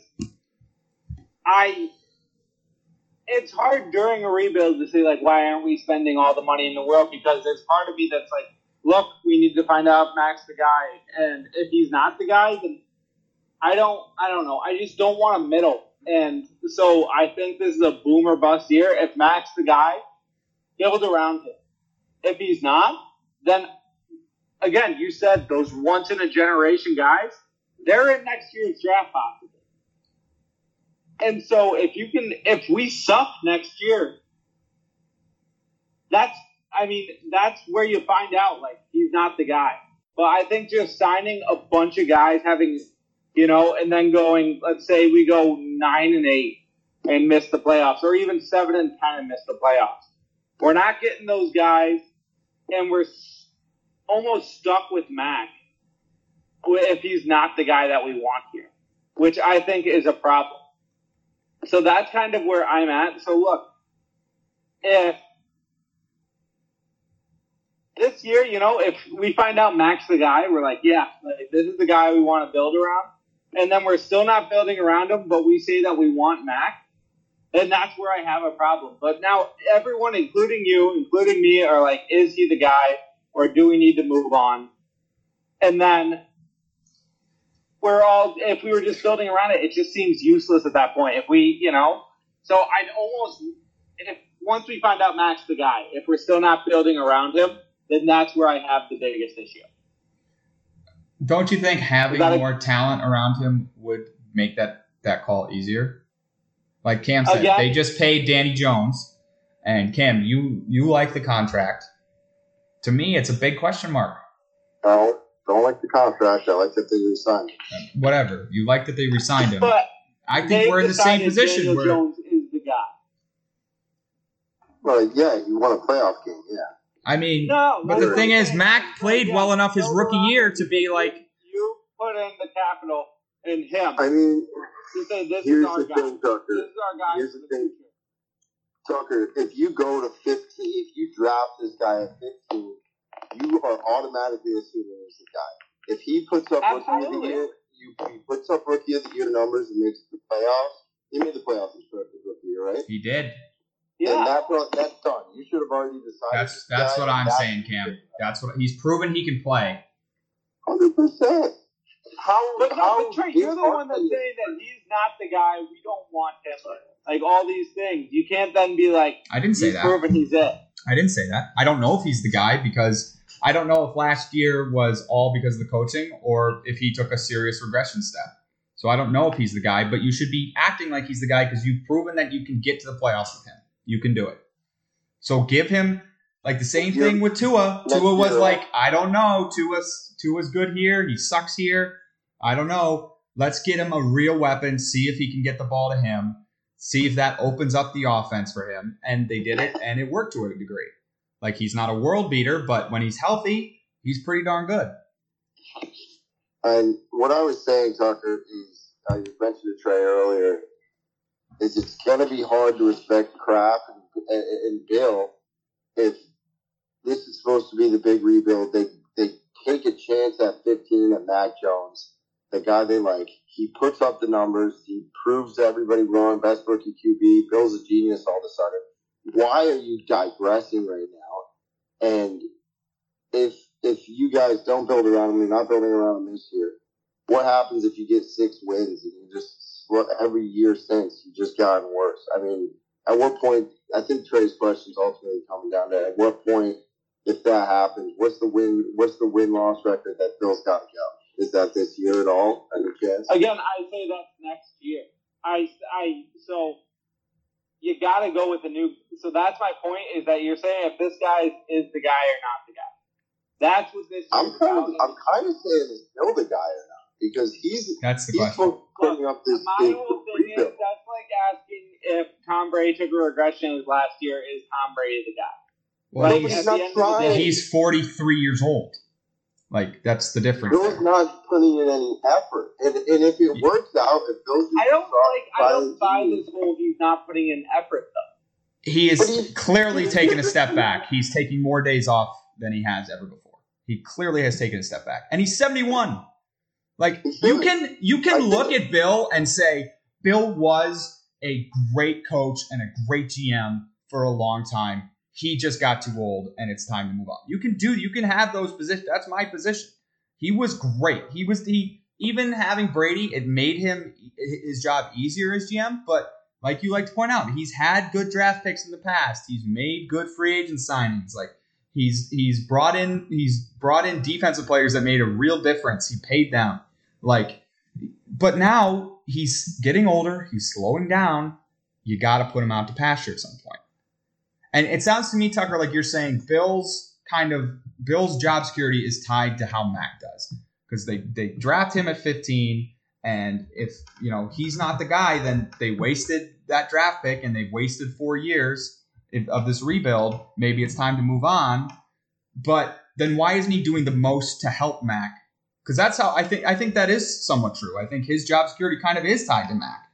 [SPEAKER 4] I. It's hard during a rebuild to say like, why aren't we spending all the money in the world? Because there's part of me that's like, look, we need to find out Mac's the guy, and if he's not the guy, then I don't I don't know. I just don't want a middle. And so I think this is a boomer bust year. If Mac's the guy, build around him. If he's not, then again, you said those once in a generation guys, they're in next year's draft possibly. And so if you can if we suck next year, that's I mean, that's where you find out like he's not the guy. But I think just signing a bunch of guys having you know, and then going, let's say we go nine and eight and miss the playoffs, or even seven and ten and miss the playoffs. We're not getting those guys, and we're almost stuck with Mac if he's not the guy that we want here, which I think is a problem. So that's kind of where I'm at. So look, if this year, you know, if we find out Mac's the guy, we're like, yeah, like, this is the guy we want to build around and then we're still not building around him, but we say that we want Mac, then that's where I have a problem. But now everyone, including you, including me, are like, is he the guy, or do we need to move on? And then we're all, if we were just building around it, it just seems useless at that point. If we, you know, so I'd almost, if once we find out Mac's the guy, if we're still not building around him, then that's where I have the biggest issue.
[SPEAKER 1] Don't you think having
[SPEAKER 4] That-
[SPEAKER 1] more talent around him would make that that call easier? Like Cam said,
[SPEAKER 4] Again-
[SPEAKER 1] they just paid Danny Jones, and Cam, you you like the contract. To me, it's a big question mark.
[SPEAKER 2] No, don't like the contract. I like that they re-signed. him.
[SPEAKER 1] Whatever you like that they resigned him.
[SPEAKER 4] But
[SPEAKER 1] I think we're in the same position.
[SPEAKER 4] Daniel
[SPEAKER 1] Where
[SPEAKER 4] Jones is the guy.
[SPEAKER 2] Well, yeah, you won a playoff game. Yeah,
[SPEAKER 1] I mean,
[SPEAKER 4] No,
[SPEAKER 1] but the thing is, Mac played
[SPEAKER 4] yeah,
[SPEAKER 1] well enough his
[SPEAKER 4] build
[SPEAKER 1] rookie year to be like,
[SPEAKER 4] you put in the capital in him
[SPEAKER 2] I mean,
[SPEAKER 4] to say this
[SPEAKER 2] here's
[SPEAKER 4] is our
[SPEAKER 2] the
[SPEAKER 4] guy.
[SPEAKER 2] thing, Tucker.
[SPEAKER 4] This is our guy
[SPEAKER 2] Here's the
[SPEAKER 4] the
[SPEAKER 2] thing.
[SPEAKER 4] future.
[SPEAKER 2] Tucker, if you go to 15, if you draft this guy at 15, you are automatically assuming he's the guy. If he puts up rookie of the year, you, he puts up rookie of the year numbers and makes the playoffs. He made the playoffs his first rookie year, right?
[SPEAKER 1] he did.
[SPEAKER 2] And
[SPEAKER 4] Yeah.
[SPEAKER 2] that's what, that's done. You should have already decided.
[SPEAKER 1] That's that's
[SPEAKER 2] guy,
[SPEAKER 1] what I'm
[SPEAKER 2] that's-
[SPEAKER 1] saying, Cam. That's what he's proven he can play.
[SPEAKER 2] Hundred percent. How?
[SPEAKER 4] But, no,
[SPEAKER 2] how
[SPEAKER 4] but Trey, you're the one that's
[SPEAKER 2] they?
[SPEAKER 4] saying that he's not the guy. We don't want him. Like all these things, you can't then be like,
[SPEAKER 1] I didn't say
[SPEAKER 4] he's
[SPEAKER 1] that.
[SPEAKER 4] proven he's it.
[SPEAKER 1] I didn't say that. I don't know if he's the guy because I don't know if last year was all because of the coaching or if he took a serious regression step. So I don't know if he's the guy, but you should be acting like he's the guy because you've proven that you can get to the playoffs with him. You can do it. So give him like the same thing with Tua. Tua was like, I don't know. Tua's Tua's good here. He sucks here. I don't know. Let's get him a real weapon. See if he can get the ball to him. See if that opens up the offense for him. And they did it, and it worked to a degree. Like he's not a world beater, but when he's healthy, he's pretty darn good.
[SPEAKER 2] And what I was saying, Tucker, is uh, I mentioned to Trey earlier, is it's going to be hard to respect Kraft and, and, Bill if this is supposed to be the big rebuild. They they take a chance at 15 at Mac Jones, the guy they like. He puts up the numbers. He proves everybody wrong. Best rookie QB. Bill's a genius all of a sudden. Why are you digressing right now? And if if you guys don't build around him, you're not building around him this year. What happens if you get six wins and you just every year since you just gotten worse? I mean, at what point? I think Trey's question is ultimately coming down to at what point, if that happens, what's the win? What's the win loss record that Bill's got to go? Is that this year at all?
[SPEAKER 4] Again, I say that's next year. I, I, so you got to go with the new. So that's my point is that you're saying if this guy is, is the guy or not the guy. That's what this.
[SPEAKER 2] I'm kind of. I'm kind of saying is Bill the guy or not because he's
[SPEAKER 1] That's the
[SPEAKER 2] he's
[SPEAKER 1] question.
[SPEAKER 2] putting up this
[SPEAKER 4] My
[SPEAKER 2] big
[SPEAKER 4] whole thing is
[SPEAKER 2] rebuild.
[SPEAKER 4] that's like asking if Tom Brady took a regression last year. Is Tom Brady the guy?
[SPEAKER 1] Well,
[SPEAKER 2] No,
[SPEAKER 1] he's,
[SPEAKER 2] not
[SPEAKER 4] the end of the
[SPEAKER 2] trying.
[SPEAKER 4] day-
[SPEAKER 1] he's 43 years old. Like that's the difference.
[SPEAKER 2] Bill's
[SPEAKER 1] there.
[SPEAKER 2] not putting in any effort, and and if it works out, if Bill's
[SPEAKER 4] I don't like. I don't buy
[SPEAKER 2] Violent
[SPEAKER 4] this whole. He's not putting in effort though.
[SPEAKER 1] He is
[SPEAKER 2] But he-
[SPEAKER 1] clearly taking a step back. He's taking more days off than he has ever before. He clearly has taken a step back, and he's 71. Like you can you can
[SPEAKER 2] think-
[SPEAKER 1] look at Bill and say Bill was a great coach and a great GM for a long time. He just got too old, and it's time to move on. You can do you can have those positions. That's my position. He was great. He was he even having Brady, it made him his job easier as GM. But like you like to point out, he's had good draft picks in the past. He's made good free agent signings. Like he's he's brought in he's brought in defensive players that made a real difference. He paid them. Like, but now he's getting older. He's slowing down. You got to put him out to pasture at some point. And it sounds to me, Tucker, like you're saying Bill's kind of Bill's job security is tied to how Mac does because they they draft him at 15, and if you know he's not the guy, then they wasted that draft pick and they've wasted four years of this rebuild. Maybe it's time to move on. But then why isn't he doing the most to help Mac? Because that's how I think I think that is somewhat true. I think his job security kind of is tied to Mac.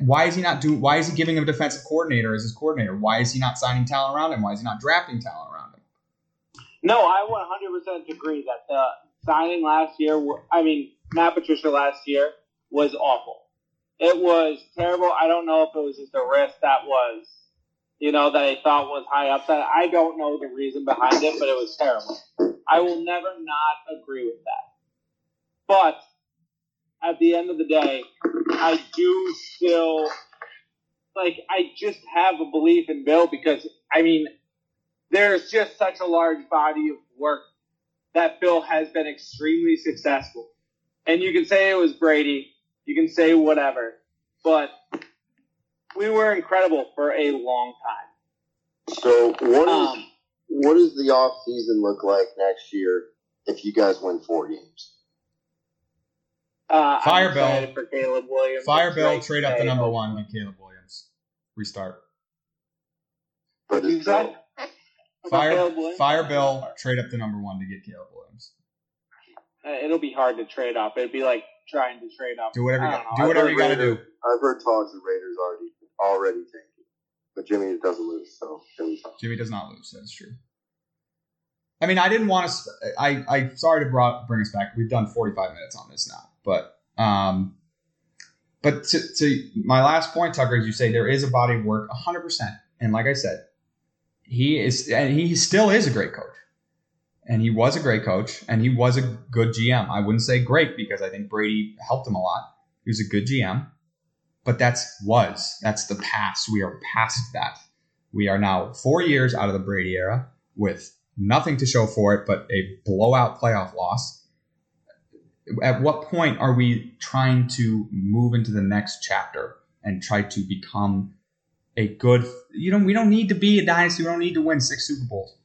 [SPEAKER 1] Why is he not doing? Why is he giving him a defensive coordinator as his coordinator? Why is he not signing talent around him? Why is he not drafting talent around him?
[SPEAKER 4] No, I 100% agree that the signing last year, I mean, Matt Patricia last year was awful. It was terrible. I don't know if it was just a risk that was, you know, that I thought was high upside. I don't know the reason behind it, but it was terrible. I will never not agree with that. But at the end of the day, I do still like I just have a belief in Bill because I mean there's just such a large body of work that Bill has been extremely successful. And you can say it was Brady, you can say whatever, but we were incredible for a long time.
[SPEAKER 2] So what is
[SPEAKER 4] Um,
[SPEAKER 2] what does the off season look like next year if you guys win four games?
[SPEAKER 4] Uh,
[SPEAKER 1] Fire Bill.
[SPEAKER 4] for Caleb Williams.
[SPEAKER 1] Fire Bill, trade
[SPEAKER 4] to
[SPEAKER 1] up the number one, get Caleb Williams. Restart.
[SPEAKER 2] But
[SPEAKER 4] You
[SPEAKER 2] is
[SPEAKER 4] said?
[SPEAKER 1] Fire
[SPEAKER 4] Caleb Williams?
[SPEAKER 1] Fire Bill, trade up the number one to get Caleb Williams.
[SPEAKER 4] Uh, it'll be hard to trade up. It'd be like trying to trade up.
[SPEAKER 1] Do whatever you got,
[SPEAKER 4] don't
[SPEAKER 1] do whatever you got to do.
[SPEAKER 2] I've heard talks of Raiders already already tanking, but Jimmy doesn't lose, so Jimmy's fine.
[SPEAKER 1] Jimmy does not lose. That's true. I mean, I didn't want to. I I sorry to brought, bring us back. We've done 45 minutes on this now, but um, but to, to my last point, Tucker, as you say, there is a body of work, 100. percent And like I said, he is, and he still is a great coach, and he was a great coach, and he was a good GM. I wouldn't say great because I think Brady helped him a lot. He was a good GM, but that's was that's the past. We are past that. We are now four years out of the Brady era with nothing to show for it but a blowout playoff loss. At what point are we trying to move into the next chapter and try to become a good? You know, we don't need to be a dynasty. We don't need to win six Super Bowls.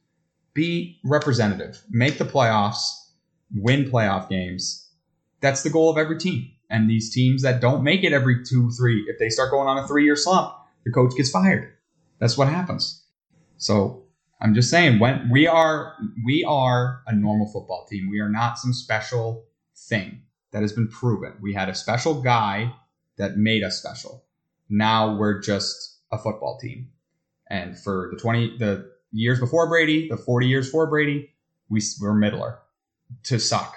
[SPEAKER 1] Be representative. Make the playoffs. Win playoff games. That's the goal of every team. And these teams that don't make it every two, three, if they start going on a three-year slump, the coach gets fired. That's what happens. So I'm just saying when we are we are a normal football team. We are not some special thing that has been proven. We had a special guy that made us special. Now we're just a football team. And for the 20 the years before Brady, the 40 years before Brady, we were middler to suck.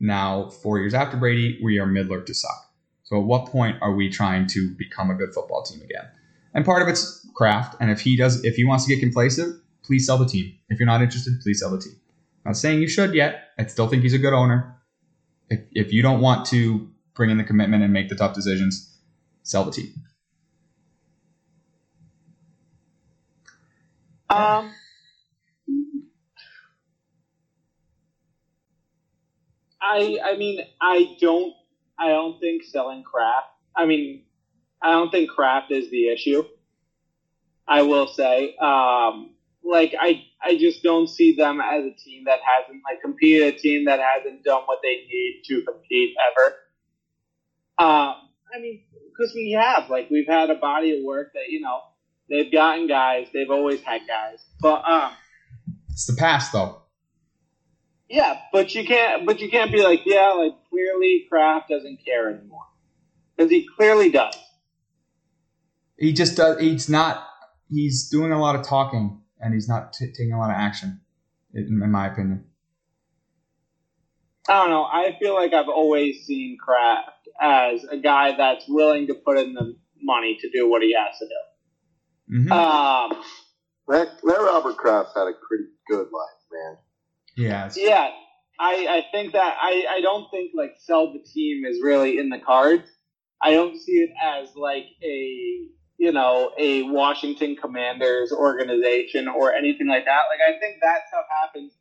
[SPEAKER 1] Now, 4 years after Brady, we are middler to suck. So at what point are we trying to become a good football team again? And part of it's Kraft. And if he does, if he wants to get complacent, please sell the team. If you're not interested, please sell the team. Not saying you should yet. I still think he's a good owner. If, if you don't want to bring in the commitment and make the tough decisions, sell the team.
[SPEAKER 4] Um, I I mean I don't I don't think selling Kraft. I mean I don't think Kraft is the issue. I will say, um, like I I just don't see them as a team that hasn't like competed, a team that hasn't done what they need to compete ever. Um, I mean, because we have like we've had a body of work that you know they've gotten guys, they've always had guys, but um.
[SPEAKER 1] It's the past, though.
[SPEAKER 4] Yeah, but you can't. But you can't be like, yeah, like clearly Kraft doesn't care anymore because he clearly does.
[SPEAKER 1] He just does. He's not. He's doing a lot of talking, and he's not t- taking a lot of action, in, in my opinion.
[SPEAKER 4] I don't know. I feel like I've always seen Kraft as a guy that's willing to put in the money to do what he has to do.
[SPEAKER 1] hmm
[SPEAKER 4] Um,
[SPEAKER 2] That, that Robert Kraft had a pretty good life, man.
[SPEAKER 1] yeah.
[SPEAKER 4] yeah, I, I think that I, I don't think like sell the team is really in the cards. I don't see it as like a you know a Washington Commanders organization or anything like that. Like I think that stuff happens.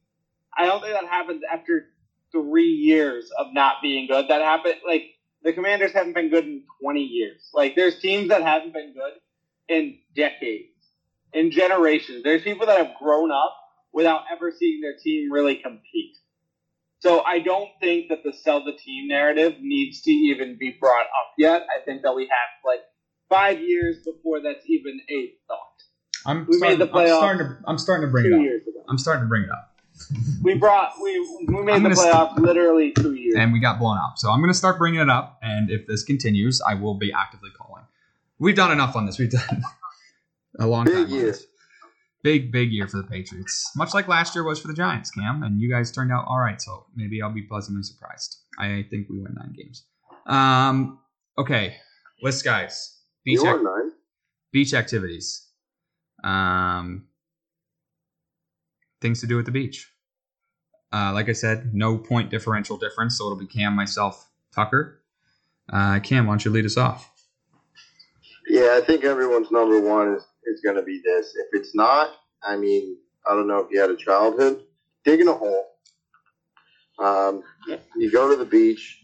[SPEAKER 4] I don't think that happens after three years of not being good. That happened like the Commanders haven't been good in twenty years. Like there's teams that haven't been good in decades, in generations. There's people that have grown up without ever seeing their team really compete. So I don't think that the sell the team narrative needs to even be brought up yet. I think that we have like five years before that's even a thought.
[SPEAKER 1] I'm
[SPEAKER 4] We
[SPEAKER 1] starting,
[SPEAKER 4] made the
[SPEAKER 1] I'm starting to I'm starting to bring
[SPEAKER 4] Two
[SPEAKER 1] it up.
[SPEAKER 4] years ago,
[SPEAKER 1] I'm starting to bring it up.
[SPEAKER 4] we brought we we made
[SPEAKER 1] I'm
[SPEAKER 4] the
[SPEAKER 1] gonna st-
[SPEAKER 4] literally two years.
[SPEAKER 1] and we got blown out. So I'm going to start bringing it up, and if this continues, I will be actively calling. We've done enough on this. We've done a long
[SPEAKER 2] Big
[SPEAKER 1] time. on
[SPEAKER 2] year.
[SPEAKER 1] Big big year for the Patriots, much like last year was for the Giants, Cam. And you guys turned out all right, so maybe I'll be pleasantly surprised. I think we win nine games. Um, okay, list guys. Beach ac- beach activities. Um, things to do at the beach. Uh, like I said, no point differential difference, so it'll be Cam, myself, Tucker. Uh, Cam, why don't you lead us off?
[SPEAKER 2] Yeah, I think everyone's number one is, is going to be this. If it's not, I mean, I don't know if you had a childhood, digging a hole. Um, you go to the beach,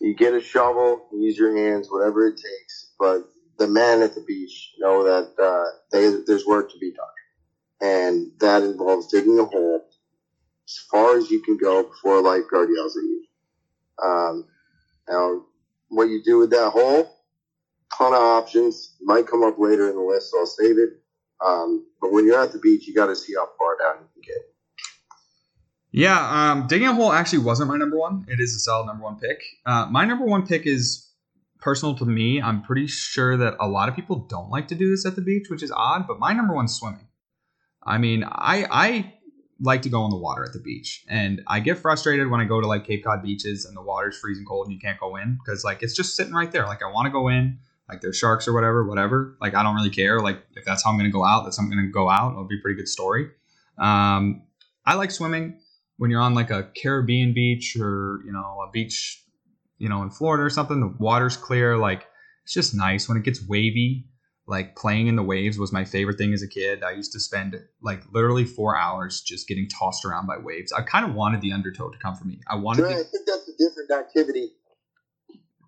[SPEAKER 2] you get a shovel, use your hands, whatever it takes. But the men at the beach know that uh, they, there's work to be done. And that involves digging a hole as far as you can go before a lifeguard yells at you. Um, now, what you do with that hole, ton of options. Might come up later in the list, so I'll save it. Um, but when you're at the beach, you got to see how far down you can get.
[SPEAKER 1] Yeah, um, digging a hole actually wasn't my number one. It is a solid number one pick. Uh, my number one pick is personal to me. I'm pretty sure that a lot of people don't like to do this at the beach, which is odd. But my number one's swimming. I mean, I I like to go in the water at the beach, and I get frustrated when I go to like Cape Cod beaches and the water's freezing cold and you can't go in because like it's just sitting right there. Like I want to go in, like there's sharks or whatever, whatever. Like I don't really care. Like if that's how I'm gonna go out, that's how I'm gonna go out. It'll be a pretty good story. Um, I like swimming when you're on like a Caribbean beach or you know a beach, you know in Florida or something. The water's clear. Like it's just nice when it gets wavy. Like playing in the waves was my favorite thing as a kid. I used to spend like literally four hours just getting tossed around by waves. I kind of wanted the undertow to come for me. I wanted
[SPEAKER 2] Dre, I think that's a different activity.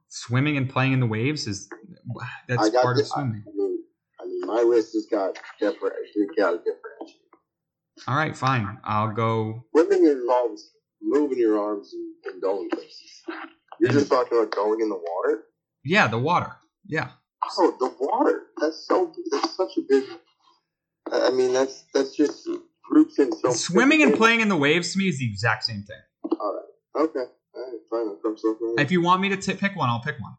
[SPEAKER 1] swimming and playing in the waves is that's part
[SPEAKER 2] di-
[SPEAKER 1] of swimming.
[SPEAKER 2] I mean, I mean, my wrist has got different. It got a differentiate.
[SPEAKER 1] All right, fine. I'll go.
[SPEAKER 2] Swimming involves moving your arms and going places. You're just talking about going in the water.
[SPEAKER 1] Yeah, the water. Yeah.
[SPEAKER 2] Oh, the water. That's so. That's such a big. I I mean, that's that's just groups in so.
[SPEAKER 1] Swimming and playing in the waves to me is the exact same thing.
[SPEAKER 2] All right. Okay. All right. Fine. I'll come so far.
[SPEAKER 1] If you want me to t- pick one, I'll pick one.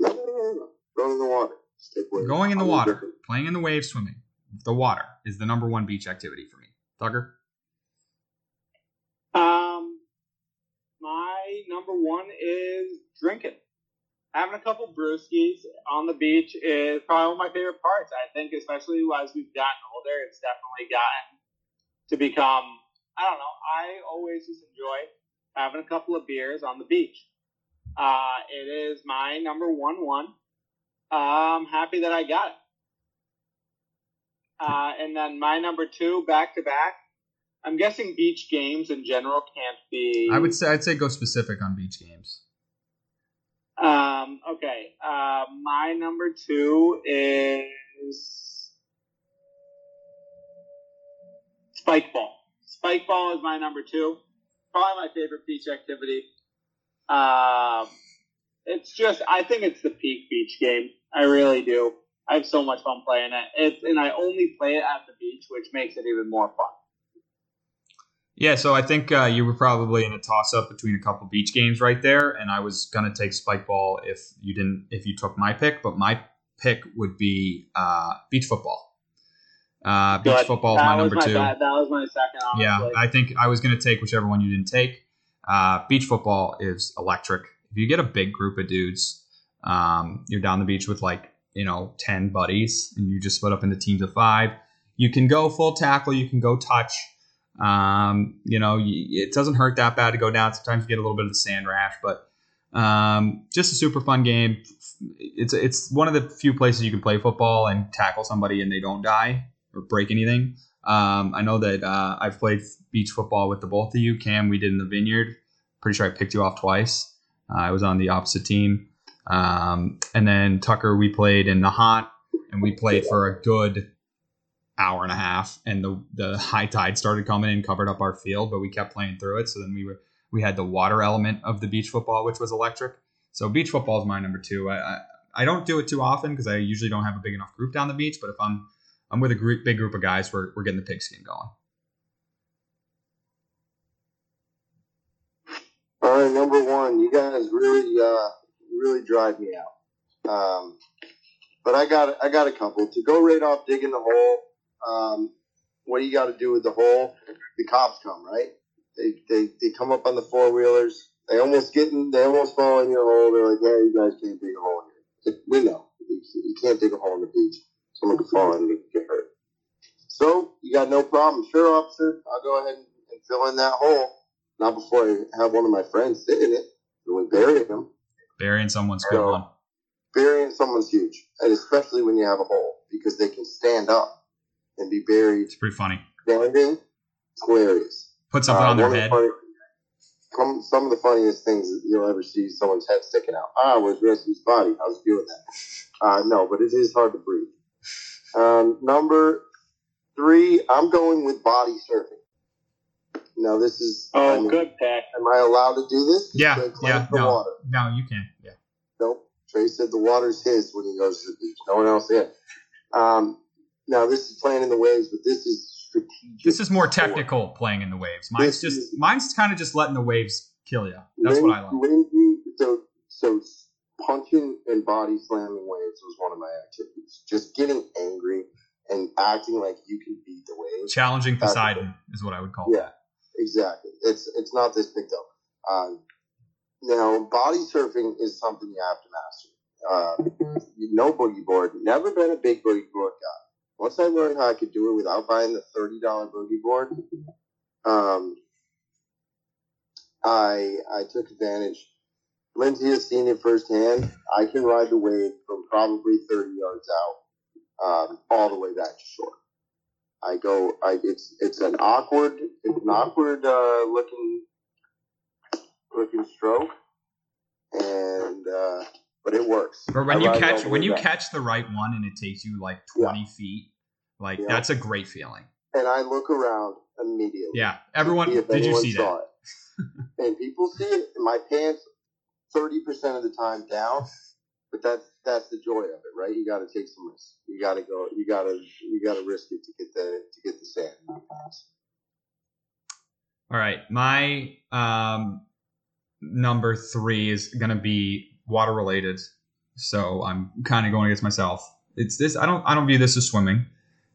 [SPEAKER 2] No, no, no, no, no. Going in the water. Stick with.
[SPEAKER 1] Going in the
[SPEAKER 2] I'll do
[SPEAKER 1] water,
[SPEAKER 2] different.
[SPEAKER 1] playing in the waves, swimming. The water is the number one beach activity for me. Tucker?
[SPEAKER 4] Um, my number one is drinking. Having a couple brewskis on the beach is probably one of my favorite parts. I think, especially as we've gotten older, it's definitely gotten to become. I don't know. I always just enjoy having a couple of beers on the beach. Uh, it is my number one one. Uh, I'm happy that I got it. Uh, and then my number two, back to back. I'm guessing beach games in general can't be.
[SPEAKER 1] I would say I'd say go specific on beach games.
[SPEAKER 4] Um, okay. Uh, my number two is spike ball. Spike ball is my number two. Probably my favorite beach activity. Um, it's just I think it's the peak beach game. I really do. I have so much fun playing it. It's and I only play it at the beach, which makes it even more fun.
[SPEAKER 1] Yeah, so I think uh, you were probably in a toss up between a couple beach games right there, and I was gonna take spike ball if you didn't if you took my pick, but my pick would be uh, beach football. Uh, beach
[SPEAKER 4] Good.
[SPEAKER 1] football is my number
[SPEAKER 4] my
[SPEAKER 1] two.
[SPEAKER 4] that was my second. Honestly.
[SPEAKER 1] Yeah, I think I was going to take whichever one you didn't take. Uh, beach football is electric. If you get a big group of dudes, um, you're down the beach with like you know ten buddies, and you just split up into teams of five. You can go full tackle. You can go touch. Um, you know, it doesn't hurt that bad to go down. Sometimes you get a little bit of the sand rash, but um, just a super fun game. It's it's one of the few places you can play football and tackle somebody and they don't die or break anything. Um, I know that uh, I've played beach football with the both of you. Cam, we did in the vineyard. Pretty sure I picked you off twice. Uh, I was on the opposite team. Um, and then Tucker, we played in the hot, and we played for a good hour and a half. And the the high tide started coming in, covered up our field, but we kept playing through it. So then we were we had the water element of the beach football, which was electric. So beach football is my number two. I I, I don't do it too often because I usually don't have a big enough group down the beach. But if I'm I'm with a group, big group of guys, we're we're getting the pigskin going.
[SPEAKER 2] All right, number one, you guys really, uh, really drive me out. Um, but I got, I got a couple to go right off digging the hole. Um, what do you got to do with the hole? The cops come, right? They, they, they come up on the four wheelers. They almost get in, they almost fall in your hole. They're like, yeah, you guys can't dig a hole in here. We know you, can't dig a hole in the beach. Someone could fall in and get hurt. So you got no problem. Sure, officer. I'll go ahead and, and fill in that hole. Not before I have one of my friends sit in it. And we bury him.
[SPEAKER 1] Burying someone's good
[SPEAKER 2] So-
[SPEAKER 1] one.
[SPEAKER 2] Burying someone's huge, and especially when you have a hole because they can stand up and be buried
[SPEAKER 1] It's pretty funny.
[SPEAKER 2] standing. It's hilarious.
[SPEAKER 1] Put something
[SPEAKER 2] Uh,
[SPEAKER 1] on their
[SPEAKER 2] one the
[SPEAKER 1] head.
[SPEAKER 2] funny- some, some of the funniest things that you'll ever see someone's head sticking out. Ah, where's the rest of his body? How's he doing that? Uh, no, but it is hard to breathe. Um, number three, I'm going with body surfing. Now, this is. I
[SPEAKER 4] Oh,
[SPEAKER 2] mean,
[SPEAKER 4] good pick.
[SPEAKER 2] Am I allowed to do this?
[SPEAKER 1] Yeah,
[SPEAKER 2] Should I claim
[SPEAKER 1] yeah,
[SPEAKER 2] the
[SPEAKER 1] no.
[SPEAKER 2] water?
[SPEAKER 1] No, you can. Yeah.
[SPEAKER 2] Nope. Trey said the water's his when he goes to the beach. No one else in. Um, now this is playing in the waves, but this is strategic.
[SPEAKER 1] This is more
[SPEAKER 2] sport.
[SPEAKER 1] technical playing in the waves. Mine's
[SPEAKER 2] This
[SPEAKER 1] just
[SPEAKER 2] is-
[SPEAKER 1] mine's kind of just letting the waves kill you. That's what I like.
[SPEAKER 2] Lindsay, so so punching and body slamming waves was one of my activities. Just getting angry and acting like you can beat the waves.
[SPEAKER 1] Challenging
[SPEAKER 2] That's-
[SPEAKER 1] Poseidon is what I would call it.
[SPEAKER 2] Yeah, exactly. It's it's not this big deal. Um, now, body surfing is something you have to master. Uh, no boogie board. Never been a big boogie board guy. Once I learned how I could do it without buying the thirty dollar boogie board, um, I I took advantage. Lindsay has seen it firsthand. I can ride the wave from probably thirty yards out, um, all the way back to shore. I go. I it's it's an awkward it's an awkward uh, looking looking stroke, and uh, but it works.
[SPEAKER 1] But when
[SPEAKER 2] I
[SPEAKER 1] you
[SPEAKER 2] ride it all
[SPEAKER 1] catch when you
[SPEAKER 2] back.
[SPEAKER 1] catch the right one and it takes you like twenty feet, like
[SPEAKER 2] Yeah.
[SPEAKER 1] that's a great feeling.
[SPEAKER 2] and I look around immediately.
[SPEAKER 1] Yeah. Everyone, did you see that?
[SPEAKER 2] and people see it. in My pants, thirty percent of the time down, but that's that's the joy of it, right? You got to take some risks. You got to go. You got to you got to risk it to get the to get the sand. in your pants.
[SPEAKER 1] All right, my um, number three is gonna be water related, so I'm kind of going against myself. It's this. I don't. I don't view this as swimming.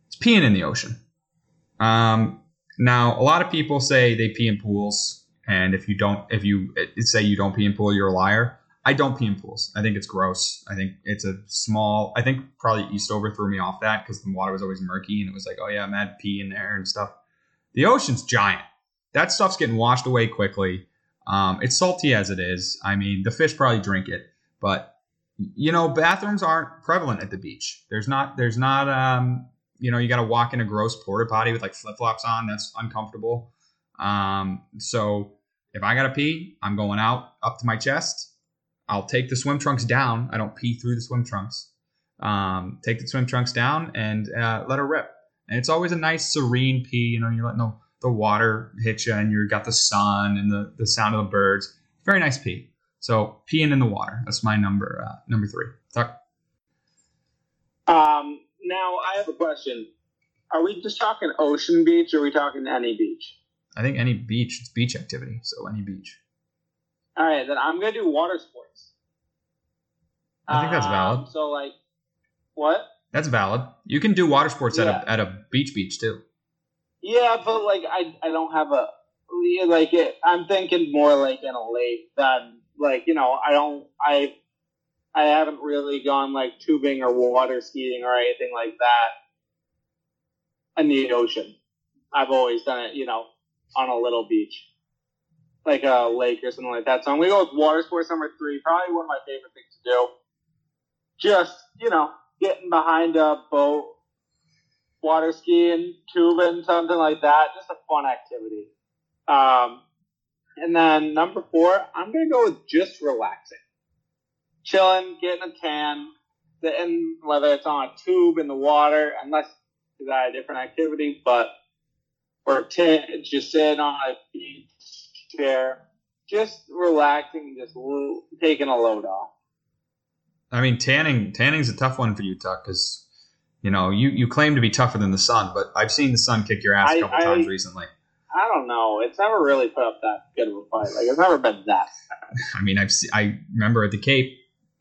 [SPEAKER 1] It's peeing in the ocean. Um, now, a lot of people say they pee in pools, and if you don't, if you say you don't pee in pool, you're a liar. I don't pee in pools. I think it's gross. I think it's a small. I think probably Eastover threw me off that because the water was always murky, and it was like, oh yeah, mad pee in there and stuff. The ocean's giant that stuff's getting washed away quickly. Um, it's salty as it is. I mean, the fish probably drink it, but you know, bathrooms aren't prevalent at the beach. There's not. There's not. Um, you know, you got to walk in a gross porta potty with like flip flops on. That's uncomfortable. Um, so if I gotta pee, I'm going out up to my chest. I'll take the swim trunks down. I don't pee through the swim trunks. Um, take the swim trunks down and uh, let her rip. And it's always a nice serene pee. You know, you're letting the the water hit you and you got the sun and the, the sound of the birds. Very nice pee. So peeing in the water. That's my number uh, number three. Tuck.
[SPEAKER 4] Um, now I have a question. Are we just talking ocean beach or are we talking any beach?
[SPEAKER 1] I think any beach, it's beach activity. So any beach.
[SPEAKER 4] All right, then I'm gonna do water sports.
[SPEAKER 1] I think that's
[SPEAKER 4] Um,
[SPEAKER 1] valid.
[SPEAKER 4] So like, what?
[SPEAKER 1] That's valid. You can do water sports
[SPEAKER 4] Yeah.
[SPEAKER 1] at a at a beach beach too.
[SPEAKER 4] Yeah, but like I I don't have a like it. I'm thinking more like in a lake than like you know I don't I I haven't really gone like tubing or water skiing or anything like that in the ocean. I've always done it, you know, on a little beach, like a lake or something like that. So I'm gonna go with water sports number three. Probably one of my favorite things to do. Just you know, getting behind a boat, water skiing, tubing, something like that. Just a fun activity. Um, and then number four, I'm gonna go with just relaxing, chilling, getting a tan, sitting whether it's on a tube in the water, unless is that a different activity, but or t- just sitting on a beach chair, just relaxing, just taking a load off.
[SPEAKER 1] I mean, tanning tanning's a tough one for you, Tuck, because you know you, you claim to be tougher than the sun, but I've seen the sun kick your ass a
[SPEAKER 4] I-
[SPEAKER 1] couple
[SPEAKER 4] I-
[SPEAKER 1] times recently.
[SPEAKER 4] I don't know. It's never really put up that good of a fight. Like it's never been that.
[SPEAKER 1] I mean, I've se- I remember at the Cape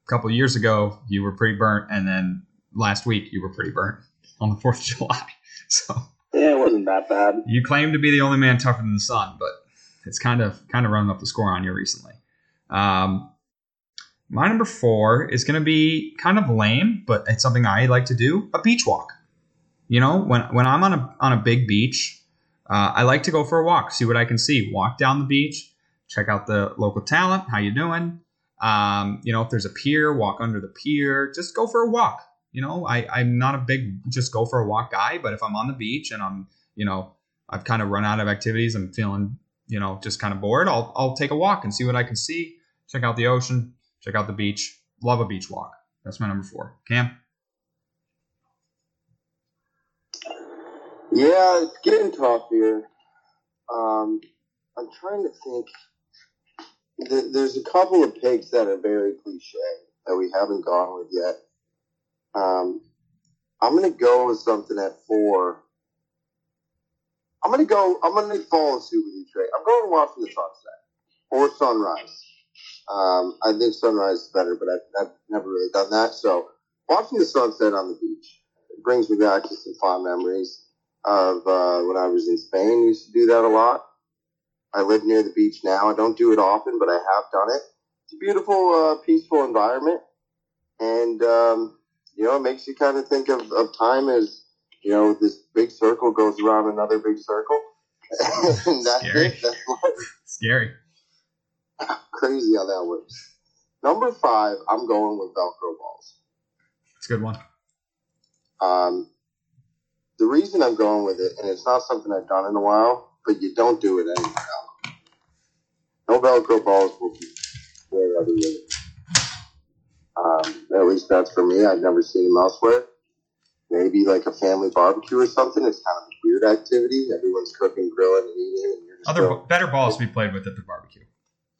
[SPEAKER 1] a couple of years ago you were pretty burnt, and then last week you were pretty burnt on the Fourth of July. So
[SPEAKER 4] Yeah, it wasn't that bad.
[SPEAKER 1] you claim to be the only man tougher than the sun, but it's kind of kind of running up the score on you recently. Um, my number four is going to be kind of lame, but it's something I like to do: a beach walk. You know, when when I'm on a on a big beach, uh, I like to go for a walk, see what I can see, walk down the beach, check out the local talent. How you doing? Um, you know, if there's a pier, walk under the pier. Just go for a walk. You know, I, I'm not a big just go for a walk guy, but if I'm on the beach and I'm, you know, I've kind of run out of activities, I'm feeling, you know, just kind of bored, I'll, I'll take a walk and see what I can see. Check out the ocean, check out the beach. Love a beach walk. That's my number four. Cam?
[SPEAKER 2] Yeah, it's getting tough here. Um, I'm trying to think. There's a couple of picks that are very cliche that we haven't gone with yet. Um, I'm gonna go with something at four. I'm gonna go. I'm gonna follow suit with you, Trey. I'm going watching the sunset or sunrise. Um, I think sunrise is better, but I've, I've never really done that. So watching the sunset on the beach brings me back to some fond memories of uh, when I was in Spain. Used to do that a lot. I live near the beach now. I don't do it often, but I have done it. It's a beautiful, uh, peaceful environment, and um, you know, it makes you kind of think of, of time as you know, this big circle goes around another big circle, and that's
[SPEAKER 1] Scary.
[SPEAKER 2] it. That's life.
[SPEAKER 1] Scary.
[SPEAKER 2] Crazy how that works. Number five, I'm going with Velcro balls.
[SPEAKER 1] It's a good one.
[SPEAKER 2] Um, the reason I'm going with it, and it's not something I've done in a while, but you don't do it anymore. No Velcro balls will be there way. Um, at least that's for me. I've never seen them elsewhere. Maybe like a family barbecue or something. It's kind of a weird activity. Everyone's cooking, grilling, and eating, and you're just
[SPEAKER 1] Other
[SPEAKER 2] going-
[SPEAKER 1] better balls to be played with at the barbecue.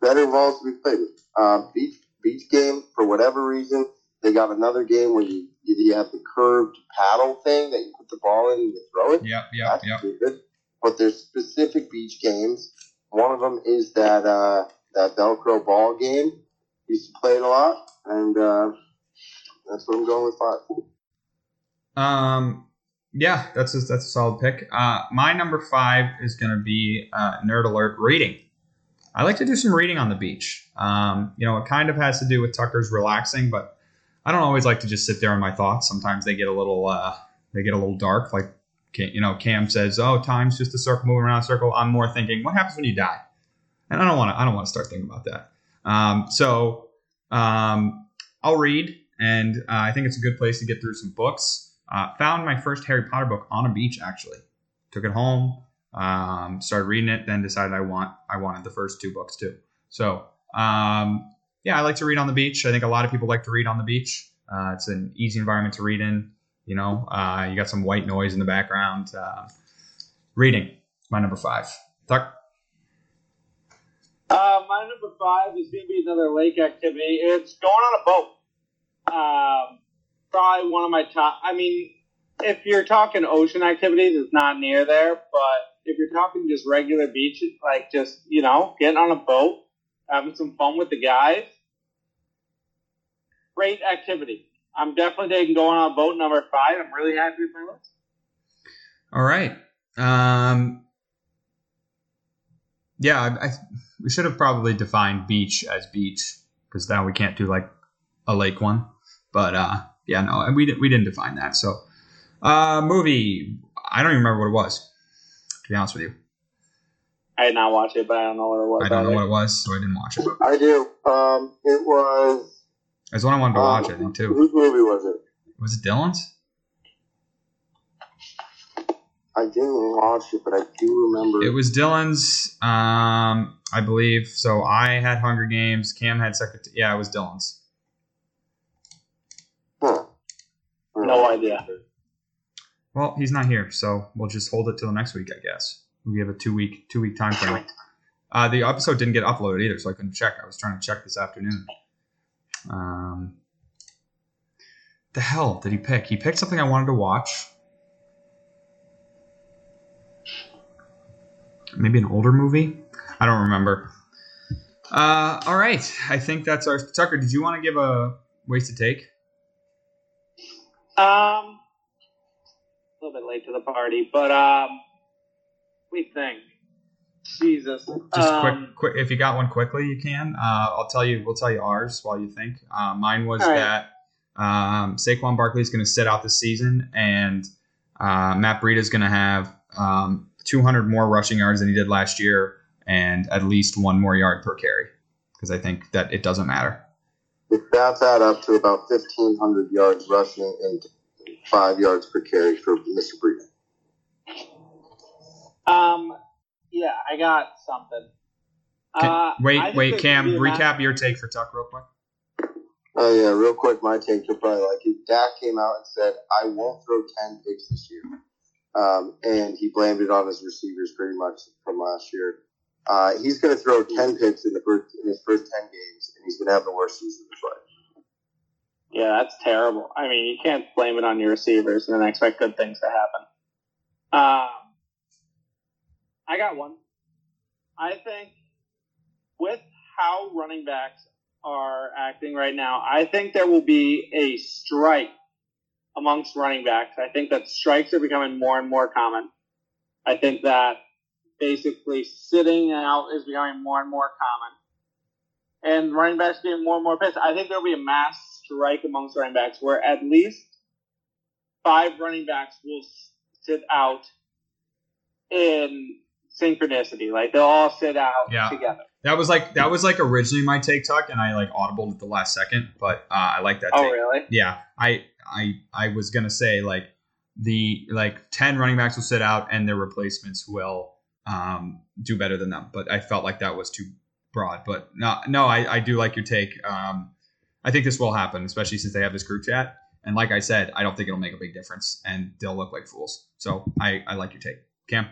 [SPEAKER 2] Better balls to be played with. Um, beach beach game for whatever reason. They got another game where you you have the curved paddle thing that you put the ball in and you throw it.
[SPEAKER 1] Yep, yep,
[SPEAKER 2] That's
[SPEAKER 1] yep.
[SPEAKER 2] stupid. But there's specific beach games. One of them is that uh, that Velcro ball game. Used to play it a lot, and uh, that's what I'm going with five.
[SPEAKER 1] Um, yeah, that's a, that's a solid pick. Uh, my number five is going to be uh, nerd alert reading. I like to do some reading on the beach. Um, you know, it kind of has to do with Tucker's relaxing, but I don't always like to just sit there in my thoughts. Sometimes they get a little uh, they get a little dark. Like you know, Cam says, "Oh, time's just a circle moving around a circle." I'm more thinking, what happens when you die? And I don't want to. I don't want to start thinking about that. Um, so um, I'll read, and uh, I think it's a good place to get through some books. Uh, found my first Harry Potter book on a beach. Actually, took it home, um, started reading it, then decided I want I wanted the first two books too. So um, yeah, I like to read on the beach. I think a lot of people like to read on the beach. Uh, it's an easy environment to read in. You know, uh, you got some white noise in the background. Uh, reading, my number five. Tuck.
[SPEAKER 4] Uh, my number five is going to be another lake activity. It's going on a boat. Um, probably one of my top. I mean, if you're talking ocean activities, it's not near there. But if you're talking just regular beach, like just you know, getting on a boat, having some fun with the guys, great activity. I'm definitely taking going on a boat number five. I'm really happy with my list.
[SPEAKER 1] All right. Um, yeah, I, I, we should have probably defined beach as beach because now we can't do like a lake one. But uh, yeah, no, we didn't we didn't define that. So, uh, movie. I don't even remember what it was. To be honest with you.
[SPEAKER 4] I did not watch it, but I don't know what it was.
[SPEAKER 1] I don't know
[SPEAKER 4] either.
[SPEAKER 1] what it was, so I didn't watch it.
[SPEAKER 2] I do. Um, it was.
[SPEAKER 1] It's one I wanted to watch. I
[SPEAKER 2] um,
[SPEAKER 1] think too.
[SPEAKER 2] Whose movie was it?
[SPEAKER 1] Was it Dylan's?
[SPEAKER 2] I didn't watch it, but I do remember.
[SPEAKER 1] It was Dylan's. Um, I believe. So I had Hunger Games. Cam had second. Yeah, it was Dylan's.
[SPEAKER 2] Huh.
[SPEAKER 4] No idea.
[SPEAKER 1] Well, he's not here, so we'll just hold it till the next week, I guess. We have a two week two week time frame. Uh, the episode didn't get uploaded either, so I couldn't check. I was trying to check this afternoon. Um, the hell did he pick? He picked something I wanted to watch. Maybe an older movie. I don't remember. Uh, all right, I think that's our Tucker. Did you want to give a ways to take?
[SPEAKER 4] Um, a little bit late to the party, but um, we think. Jesus.
[SPEAKER 1] Just
[SPEAKER 4] um,
[SPEAKER 1] quick, quick. If you got one quickly, you can. Uh, I'll tell you. We'll tell you ours while you think. Uh, mine was
[SPEAKER 4] All right.
[SPEAKER 1] that um, Saquon Barkley is going to sit out this season, and uh, Matt Breida is going to have um, 200 more rushing yards than he did last year, and at least one more yard per carry. Because I think that it doesn't matter.
[SPEAKER 2] It bats that up to about 1,500 yards rushing and five yards per carry for Mr. Breida.
[SPEAKER 4] Um, yeah, I got something.
[SPEAKER 1] Can-
[SPEAKER 4] uh,
[SPEAKER 1] wait, wait, Cam,
[SPEAKER 4] gonna be a
[SPEAKER 1] recap your take for Tuck real quick.
[SPEAKER 2] Oh yeah, real quick, my take. You'll probably like it. Dak came out and said, "I won't throw ten picks this year," um, and he blamed it on his receivers pretty much from last year. Uh, he's going to throw ten picks in the first in his first ten games, and he's going to have the worst season of his life.
[SPEAKER 4] Yeah, that's terrible. I mean, you can't blame it on your receivers and then expect good things to happen. Um, I got one. I think with how running backs are acting right now, I think there will be a strike amongst running backs. I think that strikes are becoming more and more common. I think that basically sitting out is becoming more and more common. And running backs getting more and more pissed. I think there'll be a mass strike amongst running backs where at least five running backs will sit out in synchronicity. Like they'll all sit out
[SPEAKER 1] Yeah.
[SPEAKER 4] together.
[SPEAKER 1] That was like that was like originally my take, Tuck, and I like audibled at the last second, but uh, I like that.
[SPEAKER 4] Oh,
[SPEAKER 1] take.
[SPEAKER 4] really?
[SPEAKER 1] yeah i i i was gonna say like the like 10 running backs will sit out and their replacements will um do better than them but i felt like that was too broad but no no i i do like your take um i think this will happen especially since they have this group chat and like i said i don't think it'll make a big difference and they'll look like fools so i i like your take cam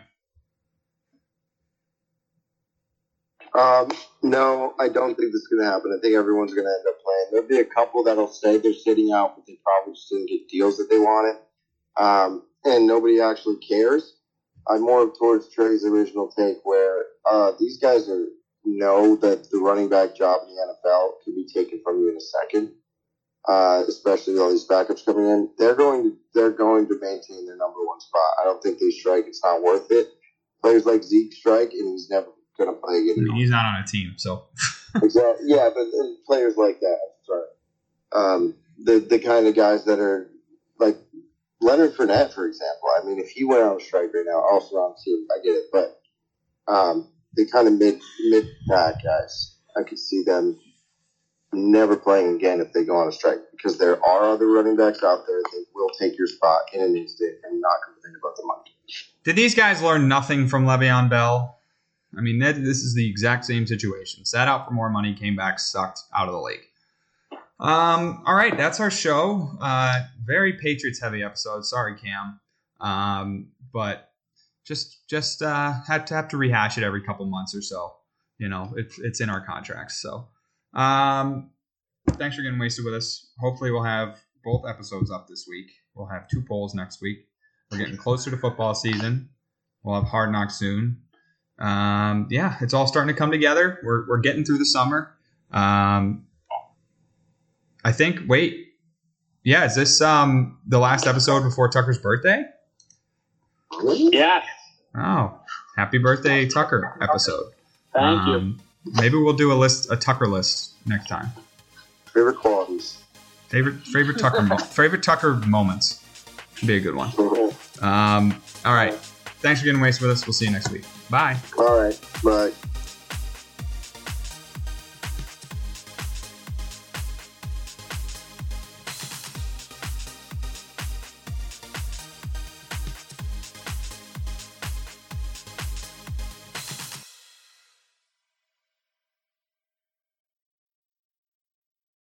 [SPEAKER 2] Um, no, I don't think this is going to happen. I think everyone's going to end up playing. There'll be a couple that'll say they're sitting out, but they probably just didn't get deals that they wanted. Um, and nobody actually cares. I'm more towards Trey's original take where uh, these guys are know that the running back job in the NFL can be taken from you in a second. Uh, especially with all these backups coming in, they're going to they're going to maintain their number one spot. I don't think they strike; it's not worth it. Players like Zeke strike, and he's never going to play again.
[SPEAKER 1] he's not on a team so
[SPEAKER 2] Exactly. Yeah, but and players like that. Sorry. Um, the the kind of guys that are like Leonard Fournette, for example. I mean, if he went on a strike right now, also on team, I get it. But um, the kind of mid mid pack guys, I could see them never playing again if they go on a strike because there are other running backs out there that will take your spot in an instant and not complain about the money.
[SPEAKER 1] Did these guys learn nothing from Le'Veon Bell? I mean, this is the exact same situation. Sat out for more money, came back, sucked out of the league. Um, all right, that's our show. Uh, very Patriots heavy episode. Sorry, Cam, um, but just just uh, had to have to rehash it every couple months or so. You know, it's it's in our contracts. So, um, thanks for getting wasted with us. Hopefully, we'll have both episodes up this week. We'll have two polls next week. We're getting closer to football season. We'll have hard knocks soon. Um, yeah, it's all starting to come together. We're, we're getting through the summer. Um, I think. Wait, yeah, is this um the last episode before Tucker's birthday?
[SPEAKER 4] Yes.
[SPEAKER 1] Oh, happy birthday, Tucker episode.
[SPEAKER 4] Thank you.
[SPEAKER 1] Um, Maybe we'll do a list, a Tucker list next time.
[SPEAKER 2] Favorite qualities.
[SPEAKER 1] Favorite favorite Tucker mo- favorite Tucker moments. Should Be a good one. Um, all right. Thanks for getting wasted with us. We'll see you next week. Bye.
[SPEAKER 2] All right. Bye.